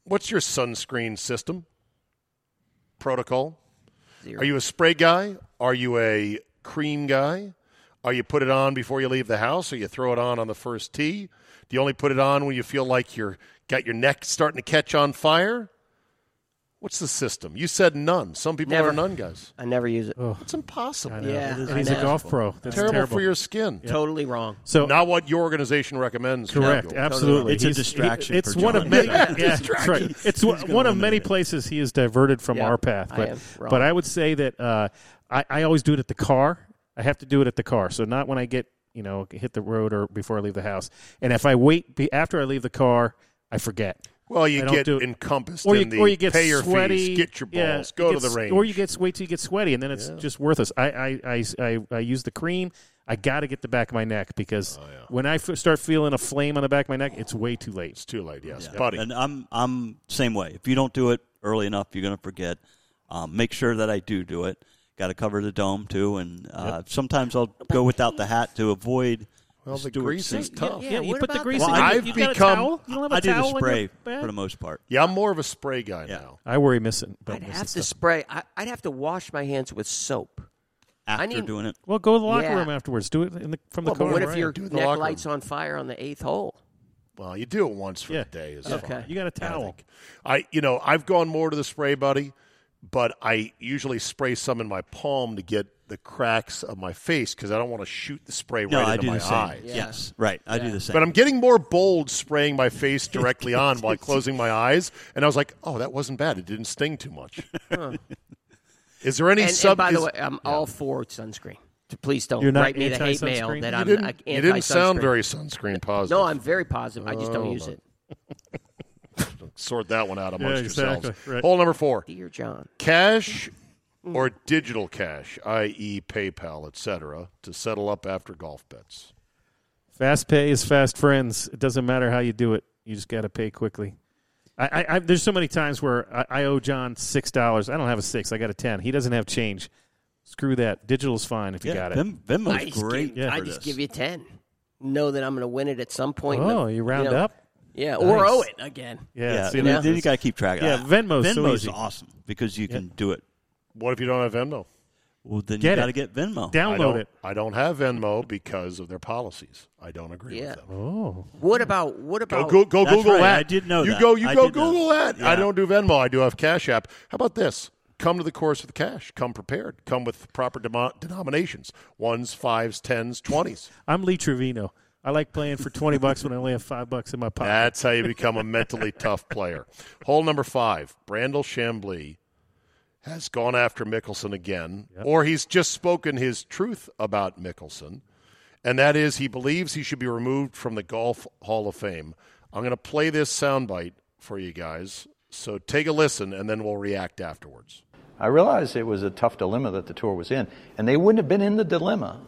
What's your sunscreen system? Protocol? Zero. Are you a spray guy? Are you a cream guy? Are you put it on before you leave the house or you throw it on on the first tee? Do you only put it on when you feel like you're got your neck starting to catch on fire? What's the system? You said none. Some people Never. are none guys. I never use it. It's impossible. I know. Yeah, and he's a golf pro. That's Terrible, terrible, for your skin. Totally wrong. So Not what your organization recommends. Correct. Joe. Absolutely. It's a distraction he- it's for one John. of many. Yeah. yeah, that's right. It's one, one of many places he is diverted from Yeah, our path. I But am wrong. but I would say that uh, I, I always do it at the car. I have to do it at the car. So not when I get you know hit the road or before I leave the house. And if I wait be, after I leave the car, I forget. Well, you get do encompassed Or you, in the or you get pay your sweaty. fees, get your yeah, balls, go it to the gets- range. Or you get wait till you get sweaty, and then it's just worthless. I I, I, I I use the cream. I got to get the back of my neck because Oh, when I f- start feeling a flame on the back of my neck, it's way too late. It's too late, yes, Yeah. buddy. And I'm I'm same way. If you don't do it early enough, you're going to forget. Um, make sure that I do do it. Got to cover the dome too, and uh, sometimes I'll go without the hat to avoid. Well, the Stewart grease is tough. Yeah, Yeah, you what put the about grease that? in. You- I've you got a become- towel? You don't have a I do the towel in your spray bag? for the most part. Yeah, I'm more of a spray guy Yeah. now. I worry missing. But I'd missing have to stuff. spray. I, I'd have to wash my hands with soap. After need- doing it, Well, go to the locker Yeah. room afterwards. Do it in the from the Well, car. what if right? your Do it in the neck locker light's on fire on the eighth hole? Well, you do it once for Yeah. the day. Is Okay. fine. You got a towel. think. I, you know, I've gone more to the spray, buddy, but I usually spray some in my palm to get the cracks of my face because I don't want to shoot the spray no, right I into do my the same. eyes. Yeah. Yes, right. I do the same. But I'm getting more bold spraying my face directly on while closing my eyes, and I was like, "Oh, that wasn't bad. It didn't sting too much." Is there any And, sub? and by the is- way, I'm all for sunscreen. Please don't You're write me the hate mail that You I'm you didn't, you didn't sound very sunscreen positive. No, I'm very positive. I just don't Oh, use my- it. sort that one out amongst Yeah, exactly, yourselves. right. Hole number four. Dear John. cash Mm. or digital cash, i.e., PayPal, etc., to settle up after golf bets. Fast pay is fast friends. It doesn't matter how you do it. You just got to pay quickly. I, I, I, there's so many times where I, I owe John six dollars. I don't have a six. I got a ten. He doesn't have change. Screw that. Digital's fine if you yeah, got it. Vim, Venmo's I just great. Give, I just this. give you ten. Know that I'm going to win it at some point. in Oh, the- you round know, up. Yeah, or owe it again. Yeah. Yeah, see, and then, you got to keep track of Yeah, Venmo. Venmo's so awesome because you can do it. What if you don't have Venmo? Well, then Get you got to get Venmo. Download don't, it. I don't have Venmo because of their policies. I don't agree Yeah. with them. Oh, What about what Go, about go, go That's Google right. that. I did know you that. go, you I go did know Google that. that. I Yeah. don't do Venmo. I do have Cash App. How about this? Come to the course with cash. Come prepared. Come with proper demo- denominations: ones, fives, tens, twenties. I'm Lee Trevino. I like playing for twenty bucks when I only have five bucks in my pocket. That's how you become a mentally tough player. Hole number five: Brandel Chamblee has gone after Mickelson again, or he's just spoken his truth about Mickelson, and that is he believes he should be removed from the Golf Hall of Fame. I'm going to play this soundbite for you guys, so take a listen, and then we'll react afterwards. I realized it was a tough dilemma that the tour was in, and they wouldn't have been in the dilemma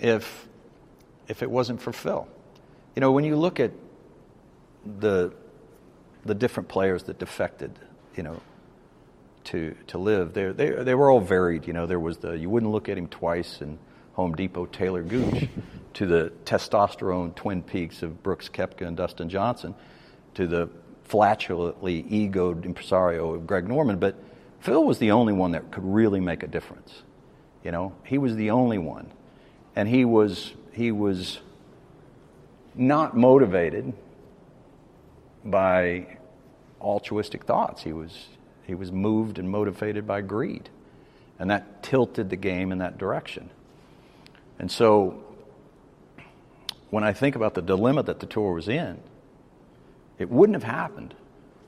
if if it wasn't for Phil. You know, when you look at the the different players that defected, you know, to to LIV, they they they were all varied. You know, there was the you wouldn't look at him twice in Home Depot Taylor Gooch, to the testosterone twin peaks of Brooks Koepka and Dustin Johnson, to the flatulently egoed impresario of Greg Norman. But Phil was the only one that could really make a difference. You know, he was the only one, and he was he was not motivated by altruistic thoughts. He was he was moved and motivated by greed, and that tilted the game in that direction. And so, when I think about the dilemma that the tour was in, it wouldn't have happened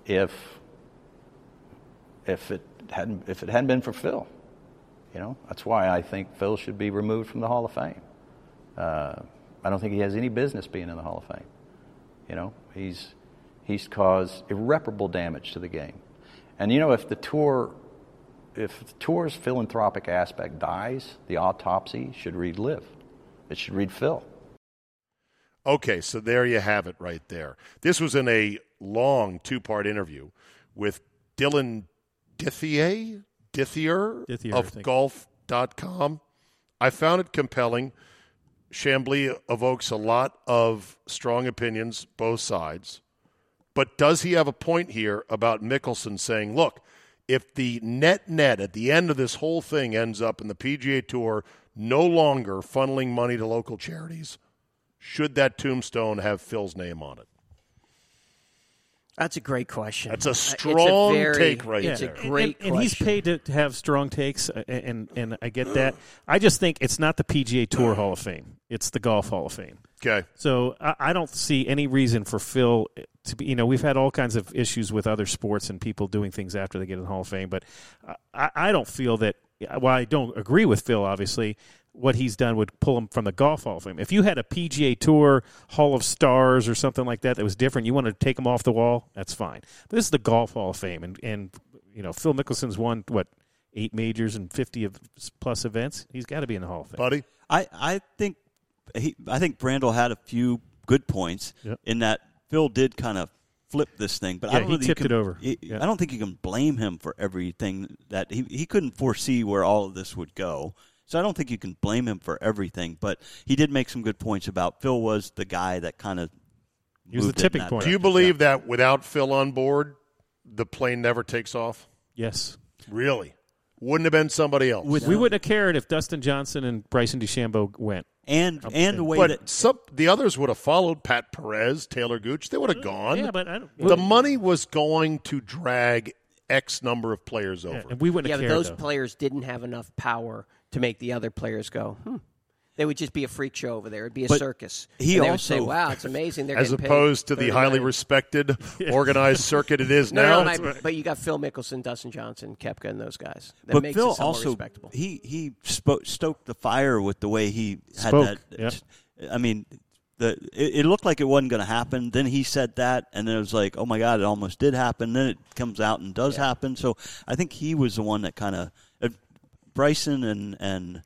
if if it hadn't if it hadn't been for Phil. You know, that's why I think Phil should be removed from the Hall of Fame. Uh, I don't think he has any business being in the Hall of Fame. You know, he's he's caused irreparable damage to the game. And you know, if the tour, if the tour's philanthropic aspect dies, the autopsy should read LIV. It should read Phil. Okay, so there you have it right there. This was in a long two part interview with Dylan Dethier, Dethier, Dethier, I of golf.com. I found it compelling. Chamblee evokes a lot of strong opinions, both sides. But does he have a point here about Mickelson saying, look, if the net net at the end of this whole thing ends up in the PGA Tour no longer funneling money to local charities, should that tombstone have Phil's name on it? That's a great question. That's a strong very- take right It's there. a great and, and he's paid to, to have strong takes, uh, and and I get that. I just think it's not the PGA Tour Hall of Fame; it's the Golf Hall of Fame. Okay. So I, I don't see any reason for Phil to be. You know, we've had all kinds of issues with other sports and people doing things after they get in the Hall of Fame, but I, I don't feel that. Well, I don't agree with Phil. Obviously, what he's done would pull him from the Golf Hall of Fame. If you had a PGA Tour Hall of Stars or something like that that was different, you wanted to take him off the wall. That's fine. But this is the Golf Hall of Fame, and and you know Phil Mickelson's won what eight majors and fifty of plus events. He's got to be in the Hall of Fame. Buddy? I, I think he, I think Brandel had a few good points Yep. in that Phil did kind of flip this thing, but Yeah, I don't he know tipped can- it over. I- Yeah. I don't think you can blame him for everything that he he couldn't foresee where all of this would go. So I don't think you can blame him for everything, but he did make some good points about Phil was the guy that kind of He was the moved it in tipping point. Do you direction. believe that without Phil on board, the plane never takes off? Yes. Really? Wouldn't have been somebody else. We wouldn't have cared if Dustin Johnson and Bryson DeChambeau went. and and the way but that some the others would have followed Pat Perez, Taylor Gooch. They would have gone. Yeah, but I don't, the money was going to drag X number of players over. yeah, and we wouldn't Yeah, have but cared. those though. players didn't have enough power to make the other players go, hmm. They would just be a freak show over there. It'd be a But circus. he and they also- would say, "Wow, it's amazing." They're As opposed to the highly million." respected, organized circuit it is No, now. no, my- but you got Phil Mickelson, Dustin Johnson, Koepka, and those guys. That but makes Phil it somewhat also respectable. he he spoke, stoked the fire with the way he had Spoke, that. yep. I mean, the it, it looked like it wasn't going to happen. Then he said that, and then it was like, oh my god, it almost did happen. Then it comes out and does happen. So I think he was the one that kind of uh, Bryson and and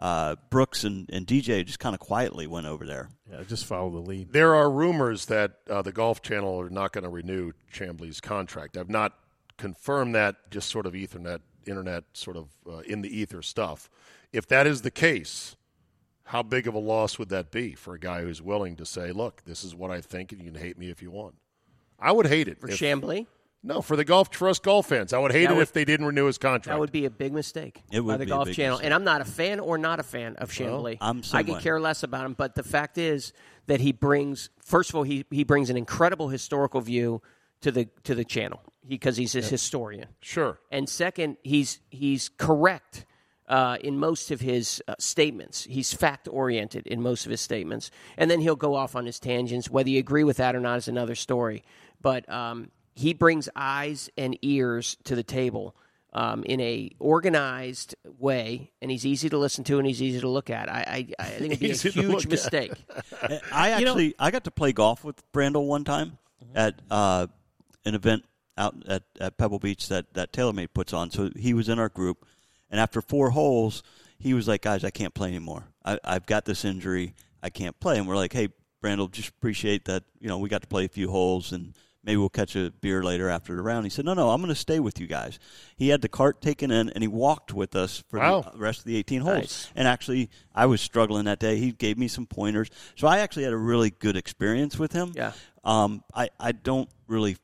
uh, Brooks and, and DJ just kind of quietly went over there. Yeah, just follow the lead. There are rumors that uh, the Golf Channel are not going to renew Chamblee's contract. I've not confirmed that, just sort of Ethernet, internet, sort of uh, in the ether stuff. If that is the case, how big of a loss would that be for a guy who's willing to say, "Look, this is what I think, and you can hate me if you want"? I would hate it. For if- Chamblee, no, for the golf for us golf fans, I would hate That it would- if they didn't renew his contract. that would be a big mistake It would by the be a Golf big Channel. mistake. And I'm not a fan or not a fan of Chamblee. I'm same I could care less about him. But the fact is that he brings, first of all, he, he brings an incredible historical view to the to the channel because he's a historian. sure. And second, he's he's correct uh, in most of his uh, statements. He's fact oriented in most of his statements, and then he'll go off on his tangents. Whether you agree with that or not is another story. But um, he brings eyes and ears to the table. Um, in a organized way, and he's easy to listen to, and he's easy to look at. I, I, I think it'd be a Easy to huge mistake. I You know- actually I got to play golf with Brandel one time at uh, an event out at, at Pebble Beach that that TaylorMade puts on. So he was in our group, and after four holes, he was like, "Guys, I can't play anymore. I, I've got this injury. I can't play." And we're like, "Hey, Brandel, just appreciate that. You know, we got to play a few holes and." Maybe we'll catch a beer later after the round. He said, "No, no, I'm going to stay with you guys." He had the cart taken in, and he walked with us for Wow. the rest of the 18 holes. Nice. And actually, I was struggling that day. He gave me some pointers, so I actually had a really good experience with him. Yeah. Um, I I don't really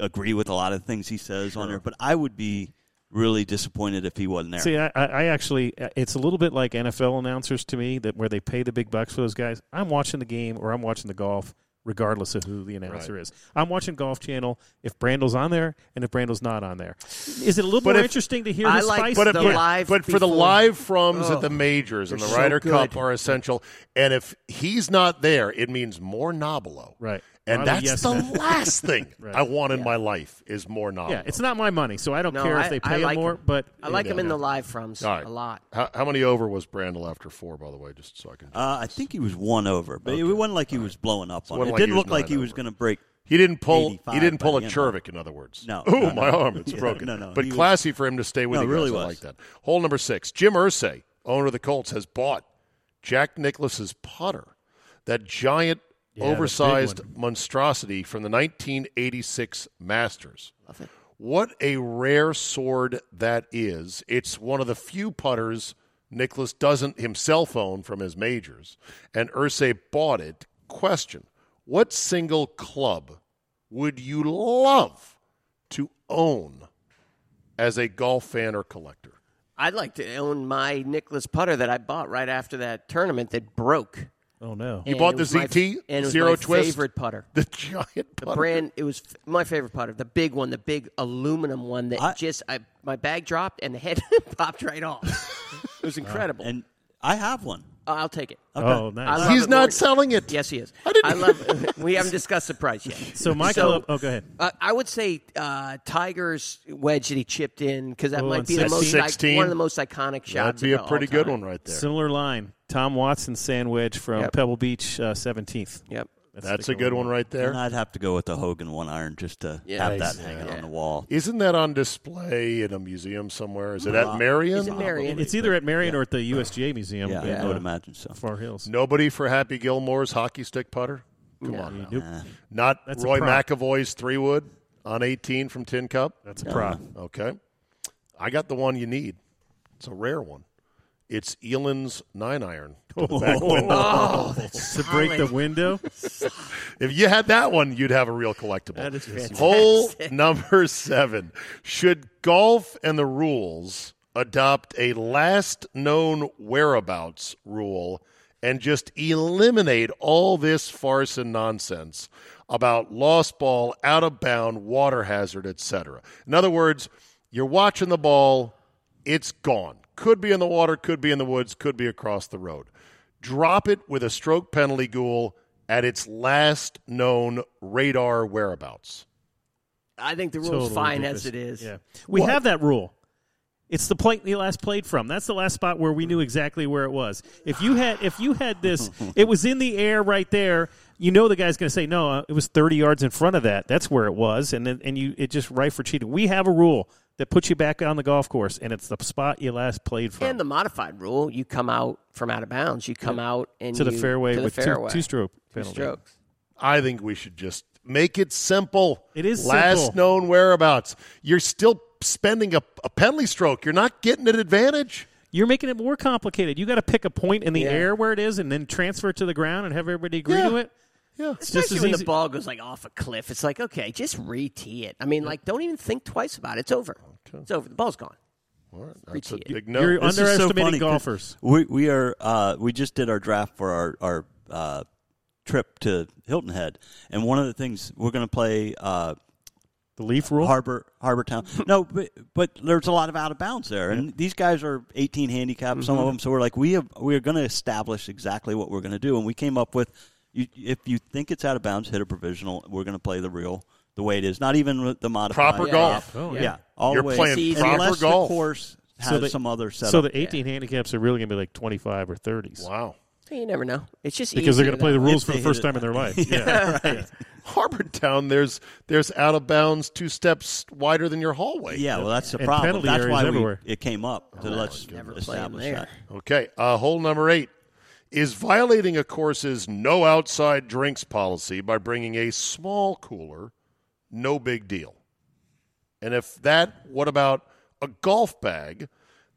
agree with a lot of things he says on there, but I would be really disappointed if he wasn't there. See, I, I I actually, it's a little bit like NFL announcers to me that where they pay the big bucks for those guys. I'm watching the game or I'm watching the golf, regardless of who the announcer is. I'm watching Golf Channel if Brandel's on there and if Brandel's not on there. Is it a little But more interesting to hear I his like spice? But, if, the but- live but for the live froms Oh, at the majors and the they're so Ryder Cup are essential. And if he's not there, it means more Nobilo. Right. And I'm that's yes the man. last thing Right. I want in my life is more knowledge. Yeah, it's not my money, so I don't No, care I- if they I pay him like more. him. But I like him in the live froms All right. a lot. How, how many over was Brandel after four, by the way, just so I can. Uh, I think he was one over, but it wasn't like he was blowing up on it. It like he didn't look like nine he was going to break. He didn't pull. He didn't pull a. Chervik, in other words. No, Oh, no, my no. arm, it's Yeah, broken. no, no, But was- classy for him to stay with No, you it really guys. I was. like that. Hole number six. Jim Irsay, owner of the Colts, has bought Jack Nicklaus's putter, that giant, Yeah, oversized monstrosity from the 1986 Masters. What a rare sword that is. It's one of the few putters Nicklaus doesn't himself own from his majors, and Irsay bought it. Question What single club would you love to own as a golf fan or collector? I'd like to own my Nicklaus putter that I bought right after that tournament that broke. Oh no! You And bought it the was my- ZT and it was Zero my Twist? favorite putter. The giant The putter. brand it was f- my favorite putter, the big one, the big aluminum one that I- just I, my bag dropped and the head popped right off. It was incredible. And I have one. Oh, I'll take it. Oh, I nice. love He's it not more- selling it. Yes, he is. I didn't- love. we haven't discussed the price yet. So Michael, So- Oh, go ahead. Uh, I would say uh, Tiger's wedge that he chipped in because that Oh, might on be the most 16? like, one of the most iconic shots. That'd be of a all pretty good time. one right there. Similar line. Tom Watson sand wedge from Yep. Pebble Beach, uh, seventeenth. Yep. That's a good one right there. And I'd have to go with the Hogan one iron just to Yeah. have that hanging Yeah. on the wall. Isn't that on display in a museum somewhere? Is it at Merion? Is it Merion? It's either at Merion or at the USGA Museum Yeah, in I would uh, imagine so. Far Hills. Nobody for Happy Gilmore's hockey stick putter? Come on. now. Nope. Not That's Roy prop. McAvoy's three wood on 18 from Tin Cup? That's a prop. Okay. I got the one you need. It's a rare one. It's Elan's nine iron. to the back oh, oh, to break the window. If you had that one, you'd have a real collectible. That is fantastic. Hole number seven. Should golf and the rules adopt a last known whereabouts rule and just eliminate all this farce and nonsense about lost ball, out of bound, water hazard, etc.? In other words, you're watching the ball, it's gone. Could be in the water, could be in the woods, could be across the road. Drop it with a stroke penalty Guhl at its last known radar whereabouts. I think the rule Totally fine ridiculous. as it is. Yeah, we have that rule. It's the point he last played from. That's the last spot where we knew exactly where it was. If you had, if you had this, it was in the air right there. You know the guy's going to say no. Uh, it was thirty yards in front of that. That's where it was, and then and you it just right for cheating. We have a rule that puts you back on the golf course, and it's the spot you last played from And the modified rule, you come out from out of bounds. You come out and to the you- fairway to the with fairway. two two stroke Two penalty. strokes. I think we should just make it simple. It is last simple. known whereabouts. You're still spending a, a penalty stroke. You're not getting an advantage. You're making it more complicated. You got to pick a point in the Yeah. air where it is, and then transfer it to the ground and have everybody agree Yeah. to it. Yeah. It's just Especially when easy. the ball goes like off a cliff. It's like, okay, just re-tee it. I mean, like, don't even think twice about it. It's over. It's over. The ball's gone. All right, that's a Retee it. big no. You're This is so underestimating golfers. We we are uh, we just did our draft for our our uh, trip to Hilton Head, and one of the things we're going to play uh, The leaf rule. Harbor Harbor Town. no, but but there's a lot of out of bounds there, and these guys are 18 handicap, some Mm-hmm. of them. So we're like, we have we are going to establish exactly what we're going to do, and we came up with, you, if you think it's out of bounds, hit a provisional. We're going to play the real the way it is, not even the modified. Proper Yeah, golf. yeah. Oh, Yeah, yeah. all You're the way. playing Easy. proper unless golf. the course has So the- some other setup. So the 18 handicaps are really going to be like 25 or 30s Wow. You never know. It's just because they're going to play the rules for the first hit it. time in their life. Yeah. right. Harbortown, there's there's out of bounds two steps wider than your hallway. Yeah, well, that's the And problem. That's why we, everywhere. it came up to let's never played establish there. that. Okay. Uh, hole number eight is violating a course's no outside drinks policy by bringing a small cooler. No big deal. And if that, what about a golf bag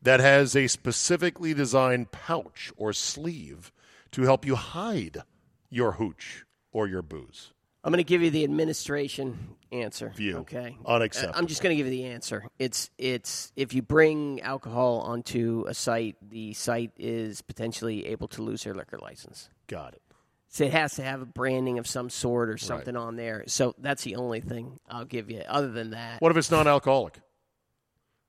that has a specifically designed pouch or sleeve to help you hide your hooch or your booze? I'm going to give you the administration answer. View. Okay. Unacceptable. I'm just going to give you the answer. It's it's if you bring alcohol onto a site, the site is potentially able to lose their liquor license. Got it. So it has to have a branding of some sort or something on there. So that's the only thing I'll give you. Other than that, What if it's non-alcoholic?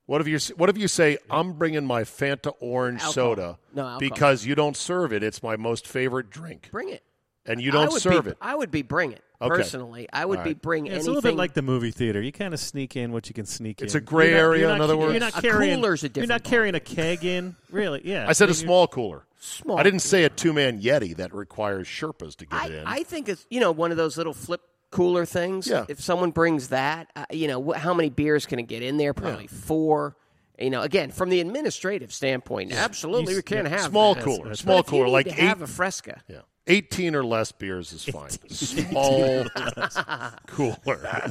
What if you What if you say I'm bringing my Fanta orange Alcohol. soda No, because you don't serve it? It's my most favorite drink. bring it. And you I don't serve be, it. I would be bring it Okay. personally. I would All be right. bring Yeah, it's anything. a little bit like the movie theater. You kind of sneak in what you can sneak It's in. It's a gray You're not- area, you're in not- other words? You're not A carrying, cooler's a You're different not carrying a keg in, really. Yeah. I said a mean, you're- small cooler. Small I didn't say a two man Yeti that requires Sherpas to get I, in. I think it's you know one of those little flip cooler things. Yeah. If someone brings that, uh, you know, wh- how many beers can it get in there? Probably four. You know, again, from the administrative standpoint, absolutely we can't have small that. cooler, that's small But if you cooler, like to eight. have a Fresca. yeah, eighteen or less beers is fine. Small cooler.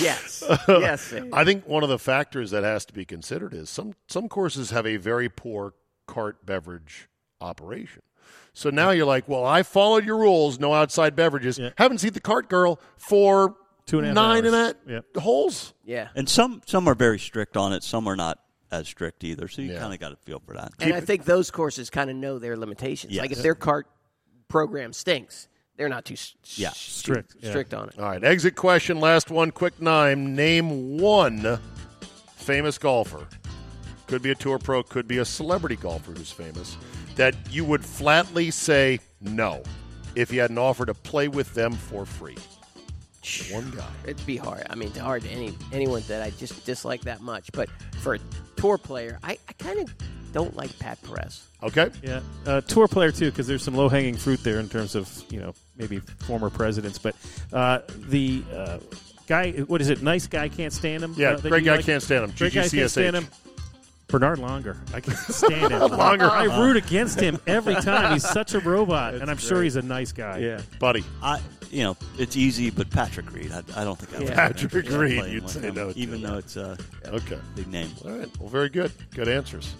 Yes, yes. I think one of the factors that has to be considered is some some courses have a very poor cart beverage operation. So now you're like, well, I followed your rules, no outside beverages. Yeah. Haven't seen the cart girl for Two and a half nine and a hours. half Yep. holes. yeah. And some some are very strict on it. Some are not as strict either. So you Yeah. kind of got to feel for that. And I think those courses kind of know their limitations. Like Yes. if their cart program stinks, they're not too s- Yeah. s- Strict, yeah. strict on it. All right, exit question, last one, quick nine. Name one famous golfer. Could be a tour pro, could be a celebrity golfer who's famous, that you would flatly say no if you had an offer to play with them for free. One guy. It'd be hard. I mean, it's hard to any anyone that I just dislike that much. But for a tour player, I, I kind of don't like Pat Perez. Okay? Yeah, uh, tour player too, because there's some low hanging fruit there in terms of you know maybe former presidents. But uh, the uh, guy, what is it? Nice guy can't stand him. Yeah, uh, great guy like? can't stand him. Great guy can't stand him. Bernhard Langer, I can't stand him. Langer. I root against him every time. He's such a robot, and I'm sure he's a nice guy. Yeah. Buddy. I, you know, it's easy, but Patrick Reed, I, I don't think I would Yeah. have an Patrick interest Reed, you'd say him, no even that. though it's a Okay. big name. All right. Well, very good. Good answers.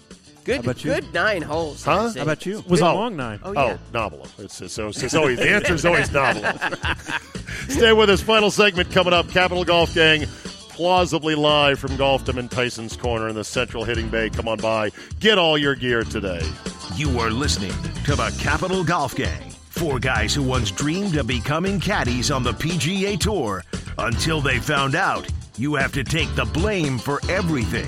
Good, about you? good nine holes. Huh? How about you? It was Oh. a long nine. Oh Oh, yeah. novel. It's, it's, it's, it's always the answer is always novel. Stay with us. Final segment coming up. Capital Golf Gang, plausibly live from Golfdom and Tyson's Corner in the Central Hitting Bay. Come on by. Get all your gear today. You are listening to the Capital Golf Gang. Four guys who once dreamed of becoming caddies on the PGA Tour until they found out you have to take the blame for everything.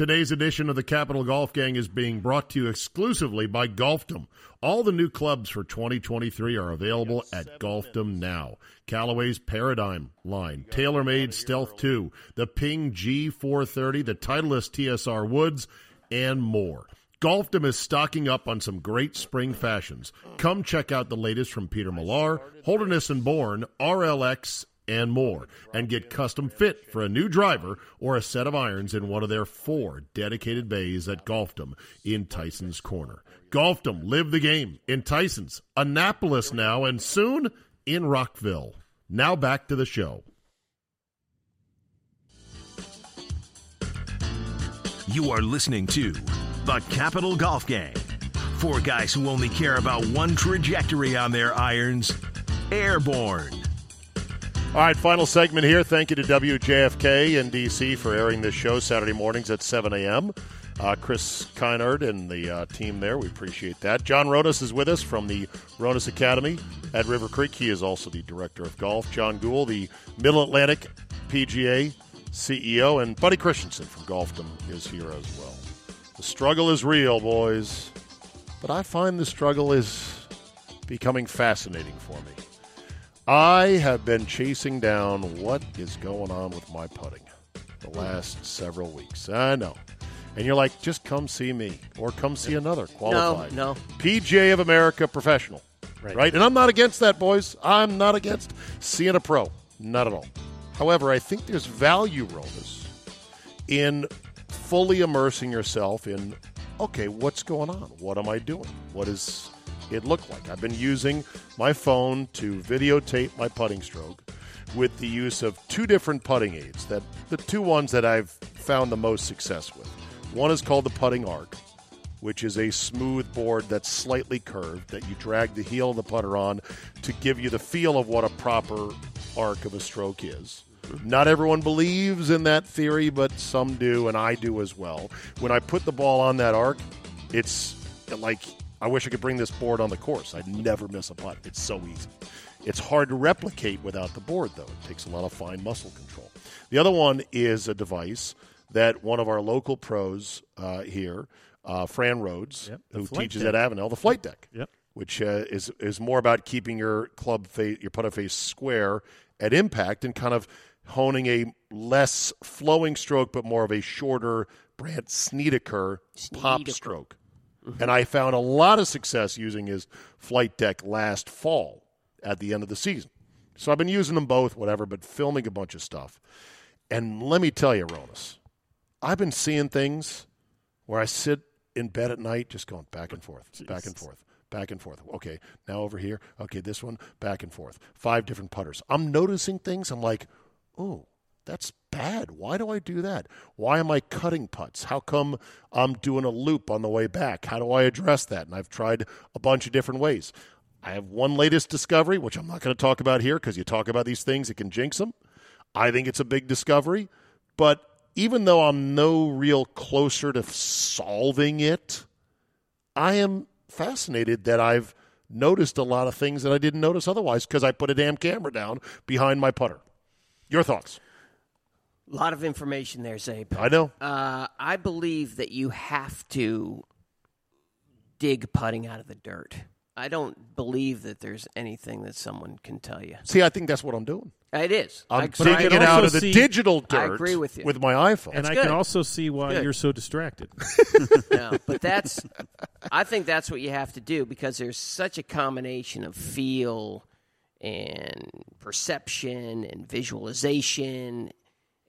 Today's edition of the Capital Golf Gang is being brought to you exclusively by Golfdom. All the new clubs for 2023 are available at Golfdom now. Callaway's Paradigm line, TaylorMade Stealth 2, the Ping G430, the Titleist TSR Woods, and more. Golfdom is stocking up on some great spring fashions. Come check out the latest from Peter Millar, Holderness and Bourne, RLX, and more, and get custom fit for a new driver or a set of irons in one of their four dedicated bays at Golfdom in Tyson's Corner. Golfdom, live the game in Tyson's, Annapolis now, and soon in Rockville. Now back to the show. You are listening to the Capital Golf Gang. Four guys who only care about one trajectory on their irons airborne. All right, final segment here. Thank you to WJFK in D.C. for airing this show Saturday mornings at 7 a.m. Uh, Chris Kinard and the uh, team there, we appreciate that. John Ronis is with us from the Ronis Academy at River Creek. He is also the director of golf. Jon Guhl, the Middle Atlantic PGA CEO, and Buddy Christenson from Golfdom is here as well. The struggle is real, boys, but I find the struggle is becoming fascinating for me. I have been chasing down what is going on with my putting the last several weeks. I know. And you're like, just come see me or come see another qualified. no. PGA of America professional. Right. And I'm not against that, boys. I'm not against seeing a pro. Not at all. However, I think there's value, Ronis, in fully immersing yourself in, okay, what's going on? What am I doing? What does it looked like? I've been using my phone to videotape my putting stroke with the use of two different putting aids that the two ones that I've found the most success with. One is called the putting arc, which is a smooth board that's slightly curved that you drag the heel of the putter on to give you the feel of what a proper arc of a stroke is. Not everyone believes in that theory, but some do, and I do as well. When I put the ball on that arc, it's like I wish I could bring this board on the course. I'd never miss a putt. It's so easy. It's hard to replicate without the board, though. It takes a lot of fine muscle control. The other one is a device that one of our local pros uh, here uh, Fran Rhodes, Yep, who teaches deck. at Avenel, the flight deck, Yep. which uh, is is more about keeping your club face, your putter face square at impact and kind of honing a less flowing stroke, but more of a shorter Brandt Snedeker pop Snedeker. Stroke. And I found a lot of success using his flight deck last fall at the end of the season. So I've been using them both, whatever, but filming a bunch of stuff. And let me tell you, Ronis, I've been seeing things where I sit in bed at night just going back and forth, back and forth, back and forth. Okay, now over here. Okay, this one, back and forth. Five different putters. I'm noticing things. I'm like, oh, that's bad. Why do I do that? Why am I cutting putts? How come I'm doing a loop on the way back? How do I address that? And I've tried a bunch of different ways. I have one latest discovery, which I'm not going to talk about here because you talk about these things, it can jinx them. I think it's a big discovery. But even though I'm no real closer to solving it, I am fascinated that I've noticed a lot of things that I didn't notice otherwise because I put a damn camera down behind my putter. Your thoughts? A lot of information there, Czabe. I know. Uh, I believe that you have to dig putting out of the dirt. I don't believe that there's anything that someone can tell you. See, I think that's what I'm doing. It is. I, I'm but I digging it out of the see- digital I agree with you. With my iPhone. And I good. can also see why Good. you're so distracted. no, but that's. I think that's what you have to do because there's such a combination of feel and perception and visualization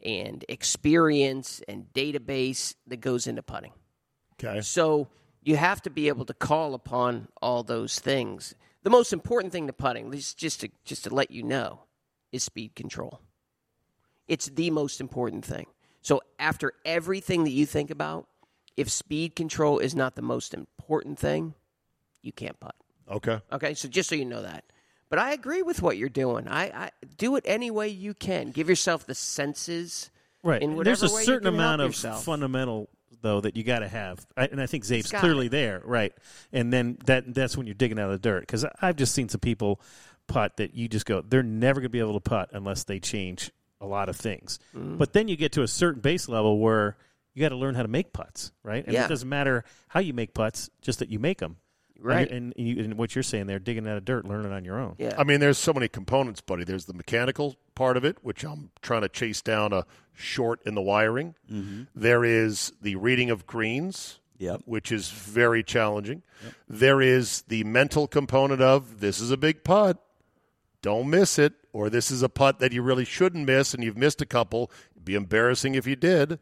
and experience and database that goes into putting. okay. So you have to be able to call upon all those things. The most important thing to putting, just to just to let you know, is speed control. It's the most important thing. So after everything that you think about, if speed control is not the most important thing, you can't putt. Okay. Okay, so just so you know that. But I agree with what you're doing. I, I do it any way you can. Give yourself the senses. Right. In There's a certain amount of yourself. fundamental though that you got to have, I, and I think Czabe's clearly it. there, right? And then that that's when you're digging out of the dirt because I've just seen some people putt that you just go, they're never going to be able to putt unless they change a lot of things. Mm-hmm. But then you get to a certain base level where you got to learn how to make putts, right? And Yeah. it doesn't matter how you make putts, just that you make them. Right. And, and, you, and what you're saying there, digging out of dirt, learning on your own. Yeah. I mean, there's so many components, buddy. There's the mechanical part of it, which I'm trying to chase down a short in the wiring. Mm-hmm. There is the reading of greens, Yep. which is very challenging. There is the mental component of this is a big putt, don't miss it, or this is a putt that you really shouldn't miss, and you've missed a couple. It'd be embarrassing if you did.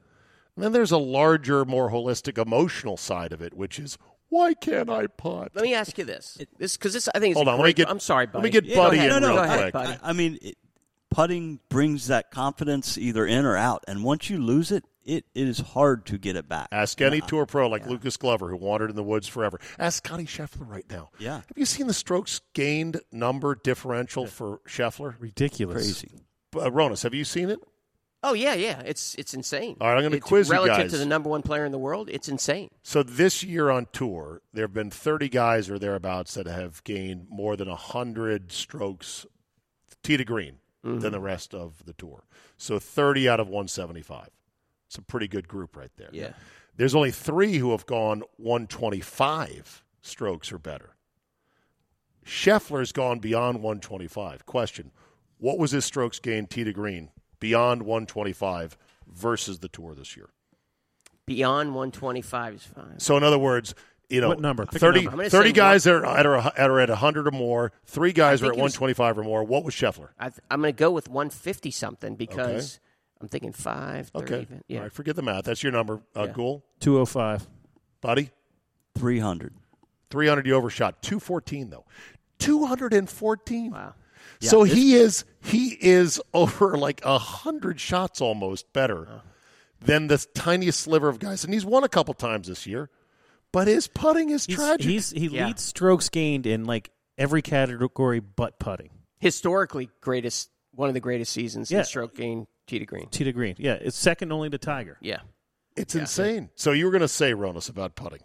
And then there's a larger, more holistic emotional side of it, which is why can't I putt? Let me ask you this. This because this I think is Hold a on, let me get- I'm sorry, buddy. let me get Yeah, Buddy go ahead. in no, real go ahead, quick. buddy. I, I mean, it, putting brings that confidence either in or out, and once you lose it, it, it is hard to get it back. Ask any tour pro like Lucas Glover, who wandered in the woods forever. Ask Scottie Scheffler right now. Yeah. Have you seen the strokes gained number differential for Scheffler? Ridiculous. Crazy. Uh, Ronis, have you seen it? Oh yeah, yeah. It's it's insane. All right, I'm gonna It's quiz you relative guys. to the number one player in the world. It's insane. So this year on tour, there have been 30 guys or thereabouts that have gained more than 100 strokes tee to green mm-hmm. than the rest of the tour. So 30 out of 175. It's a pretty good group right there. Yeah. There's only three who have gone 125 strokes or better. Scheffler's gone beyond 125. Question What was his strokes gained tee to green beyond 125 versus the tour this year? Beyond 125 is fine. So, in other words, you know, What number? Pick 30, number. 30 say guys that are, at, are, are at 100 or more, three guys are at think it was- 125 or more. What was Scheffler? I th- I'm going to go with 150 something because I'm thinking five. 30 Okay. even. Yeah. All right, forget the math. That's your number, uh, Yeah. Guhl. 205. Buddy? 300. 300 you overshot. 214, though. 214. Wow. So he is he is over like a hundred shots almost better uh-huh. than the tiniest sliver of guys, and he's won a couple times this year. But his putting is He's, tragic. he's, he Yeah. leads strokes gained in like every category but putting. Historically, greatest one of the greatest seasons Yeah. in stroke gain tee to green. Tee to green. Yeah, it's second only to Tiger. Yeah. it's insane. So you were going to say Ronis about putting?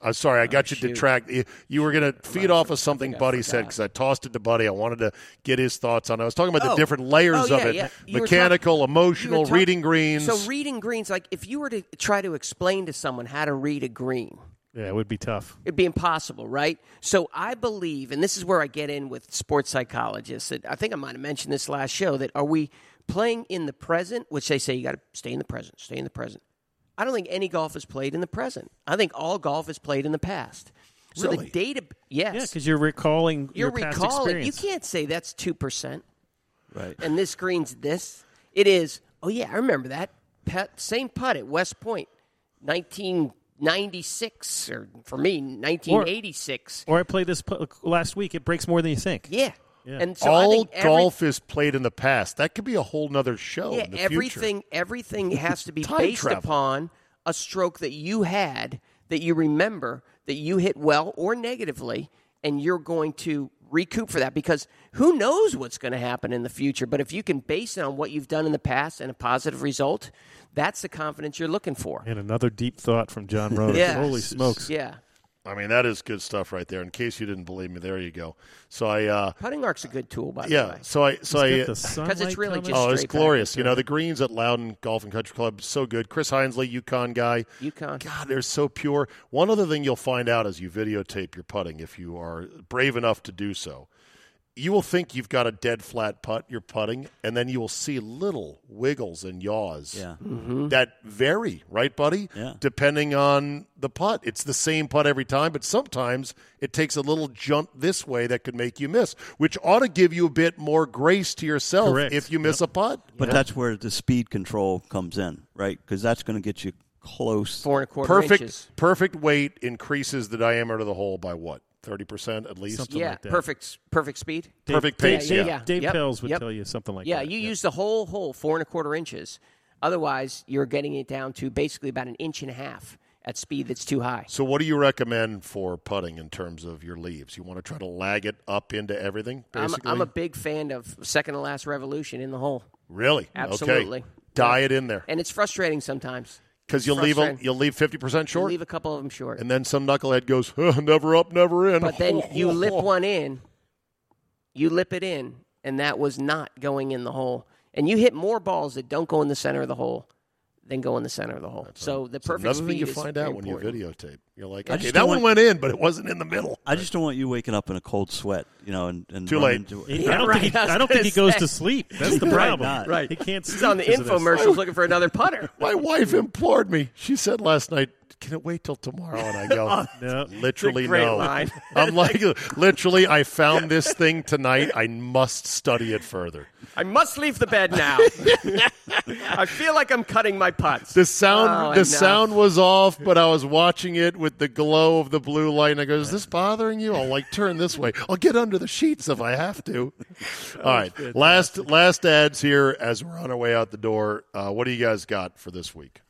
I'm sorry, I oh, got you shoot. detract. You, you were going to feed off of something Buddy said because I tossed it to Buddy. I wanted to get his thoughts on. it. I was talking about the Oh. different layers Oh, of it: yeah. Mechanical, talk- emotional, talk- reading greens. So reading greens, like if you were to try to explain to someone how to read a green, Yeah, it would be tough. it'd be impossible, right? So I believe, and this is where I get in with sports psychologists. That I think I might have mentioned this last show. That are we playing in the present, which they say you got to stay in the present, stay in the present. I don't think any golf is played in the present. I think all golf is played in the past. So Really? the data, yes, Yeah, because you're recalling you're your past recalling. You can't say that's two percent Right. and this green's this. It is. Oh yeah, I remember that pet, same putt at West Point, 1996, or for me, 1986. Or I played this pu- last week. It breaks more than you think. yeah. Yeah. and so All every, golf is played in the past. That could be a whole nother show. Yeah, in the everything. Everything has to be based travel. upon a stroke that you had that you remember that you hit well or negatively, and you're going to recoup for that because who knows what's going to happen in the future. But if you can base it on what you've done in the past and a positive result, that's the confidence you're looking for. And another deep thought from John Rowan. Yeah. Holy smokes. Yeah. I mean, that is good stuff right there. In case you didn't believe me, there you go. So I, uh, Putting arc's a good tool, by the way. yeah. way. So I, so I, Get the it's really coming. just- oh, it's glorious. You know, the greens at Loudoun Golf and Country Club so good. Chris Hinesley, Yukon guy. UConn. God, they're so pure. One other thing you'll find out as you videotape your putting, if you are brave enough to do so, you will think you've got a dead flat putt you're putting, and then you will see little wiggles and yaws Yeah. Mm-hmm. that vary, right, buddy? Yeah. Depending on the putt. It's the same putt every time, but sometimes it takes a little jump this way that could make you miss, which ought to give you a bit more grace to yourself Correct. if you miss a putt. But that's where the speed control comes in, right? Because that's going to get you close. Four and a quarter Perfect, inches. perfect weight increases the diameter of the hole by what? Thirty percent at least. Something Yeah, like that. perfect, perfect speed. Dave- Perfect pace, Dave, yeah. Dave Yep, Pelz would yep. tell you something like Yeah, that. Yeah, you use the whole hole, four and a quarter inches. Otherwise, you're getting it down to basically about an inch and a half at speed that's too high. So, what do you recommend for putting in terms of your leaves? You want to try to lag it up into everything, I'm, basically. I'm a big fan of second to last revolution in the hole, really Absolutely. okay. Die it in there and it's frustrating sometimes. Because you'll leave a, you'll leave fifty percent You short, leave a couple of them short, and then some knucklehead goes "Huh, never up, never in. but then you lip one in. You lip it in, and that was not going in the hole. And you hit more balls that don't go in the center of the hole than go in the center of the hole. so the It's perfect another speed thing you find out when important. you videotape. You're like, I okay, just that don't one want- went in, but it wasn't in the middle. I just don't want you waking up in a cold sweat, you know, and, and Too run late. into- He- I don't right, think he, I was I don't think gonna he goes say. to sleep. That's the Right, problem. not. Right. He can't sleep. He's on the 'cause of this. infomercials looking for another putter. My wife implored me. She said last night, "Can it wait till tomorrow?" And I go, oh, No. "Literally great no." line. I'm like, literally, I found this thing tonight. I must study it further. I must leave the bed now. I feel like I'm cutting my putts. The sound, Oh, the enough. sound was off, but I was watching it with the glow of the blue light, and I go, "Is this bothering you?" I'll like turn this way. I'll get under the sheets if I have to. All right, last last ads here as we're on our way out the door. Uh, what do you guys got for this week?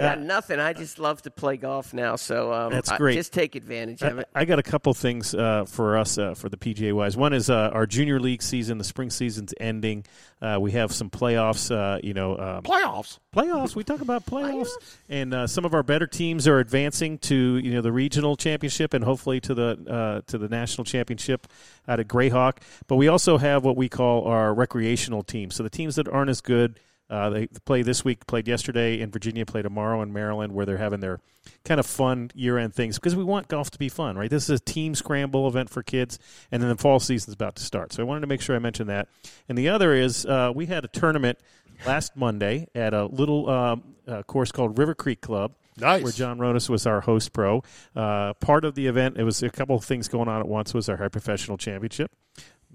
I got nothing. I just love to play golf now, so um, That's I- great. just take advantage of I, it. I got a couple things uh, for us uh, for the PGA wise. One is uh, our junior league season. The spring season's ending. Uh, we have some playoffs. Uh, you know, uh, Playoffs. playoffs. We talk about playoffs, and uh, some of our better teams are advancing to you know the regional championship and hopefully to the uh, to the national championship out at Grayhawk. But we also have what we call our recreational teams. So the teams that aren't as good. Uh, they play this week, played yesterday in Virginia, play tomorrow in Maryland, where they're having their kind of fun year-end things because we want golf to be fun, right? This is a team scramble event for kids, and then the fall season's about to start. So I wanted to make sure I mentioned that. And the other is uh, we had a tournament last Monday at a little um, uh, course called River Creek Club. Nice. Where John Ronis was our host pro. Uh, part of the event, it was a couple of things going on at once, was our high professional championship.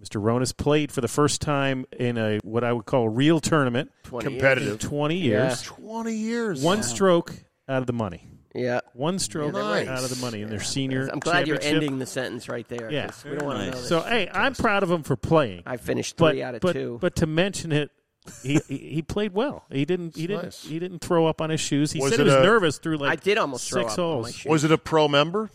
Mr. Ronis played for the first time in a what I would call a real tournament 20. Competitive. in 20 years. Twenty years. One stroke out of the money. Yeah. One stroke Nice. out of the money in their senior I'm glad you're ending the sentence right there. Yeah. 'cause we don't want to Nice. know this. So, hey, I'm proud of him for playing. I finished but, three out of but, two. But to mention it, he, he he played well. He didn't he didn't nice. he didn't throw up on his shoes. He Was said he was a- nervous through like I did almost throw six up on holes. my shoes. Was it a pro member?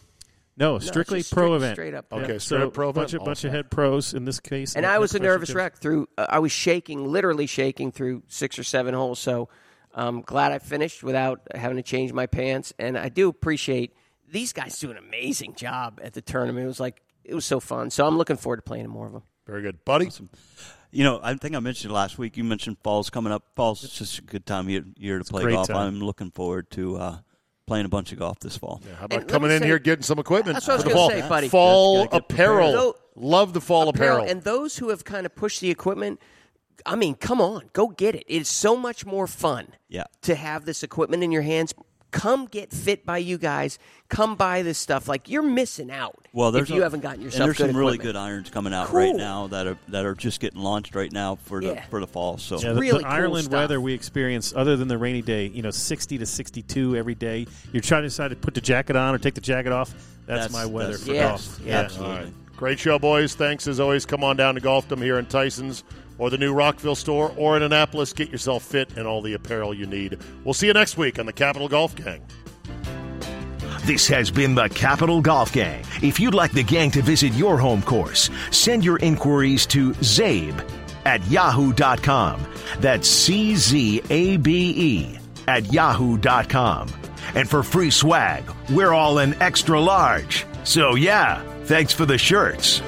No, strictly just pro straight- event. straight up. Okay, Yeah, straight so up pro bunch event? of bunch of head pros in this case. and head I was a nervous wreck through. Uh, I was shaking, literally shaking through six or seven holes. So I'm glad I finished without having to change my pants. And I do appreciate these guys do an amazing job at the tournament. It was like it was so fun. So I'm looking forward to playing more of them. Very good, buddy. You know, I think I mentioned last week. You mentioned fall's coming up. Fall's is just a good time of year, year to play golf. time. I'm looking forward to uh, playing a bunch of golf this fall. How about And coming in say- here, getting some equipment That's what I was the gonna fall? say, buddy. Fall apparel. prepared. Love the fall apparel. And those who have kind of pushed the equipment, I mean, come on, go get it. It's so much more fun Yeah. to have this equipment in your hands. Come get fit by you guys. Come buy this stuff. Like you're missing out. Well, there's if you a- haven't gotten and yourself there's good some really good irons coming out right now that are that are just getting launched right now for the Yeah. for the fall. So Yeah, the, really the cool Ireland stuff. weather we experience, other than the rainy day, you know, 60 to 62 every day. You're trying to decide to put the jacket on or take the jacket off. That's, That's- my weather that's- for Yeah. golf. Yeah. absolutely. Great show, boys. Thanks as always. Come on down to Golfdom here in Tyson's or the new Rockville store or in Annapolis. Get yourself fit and all the apparel you need. We'll see you next week on the Capital Golf Gang. This has been the Capital Golf Gang. If you'd like the gang to visit your home course, send your inquiries to Czabe at yahoo.com. That's C Z A B E at yahoo.com. And for free swag, we're all in extra large. So, yeah, thanks for the shirts.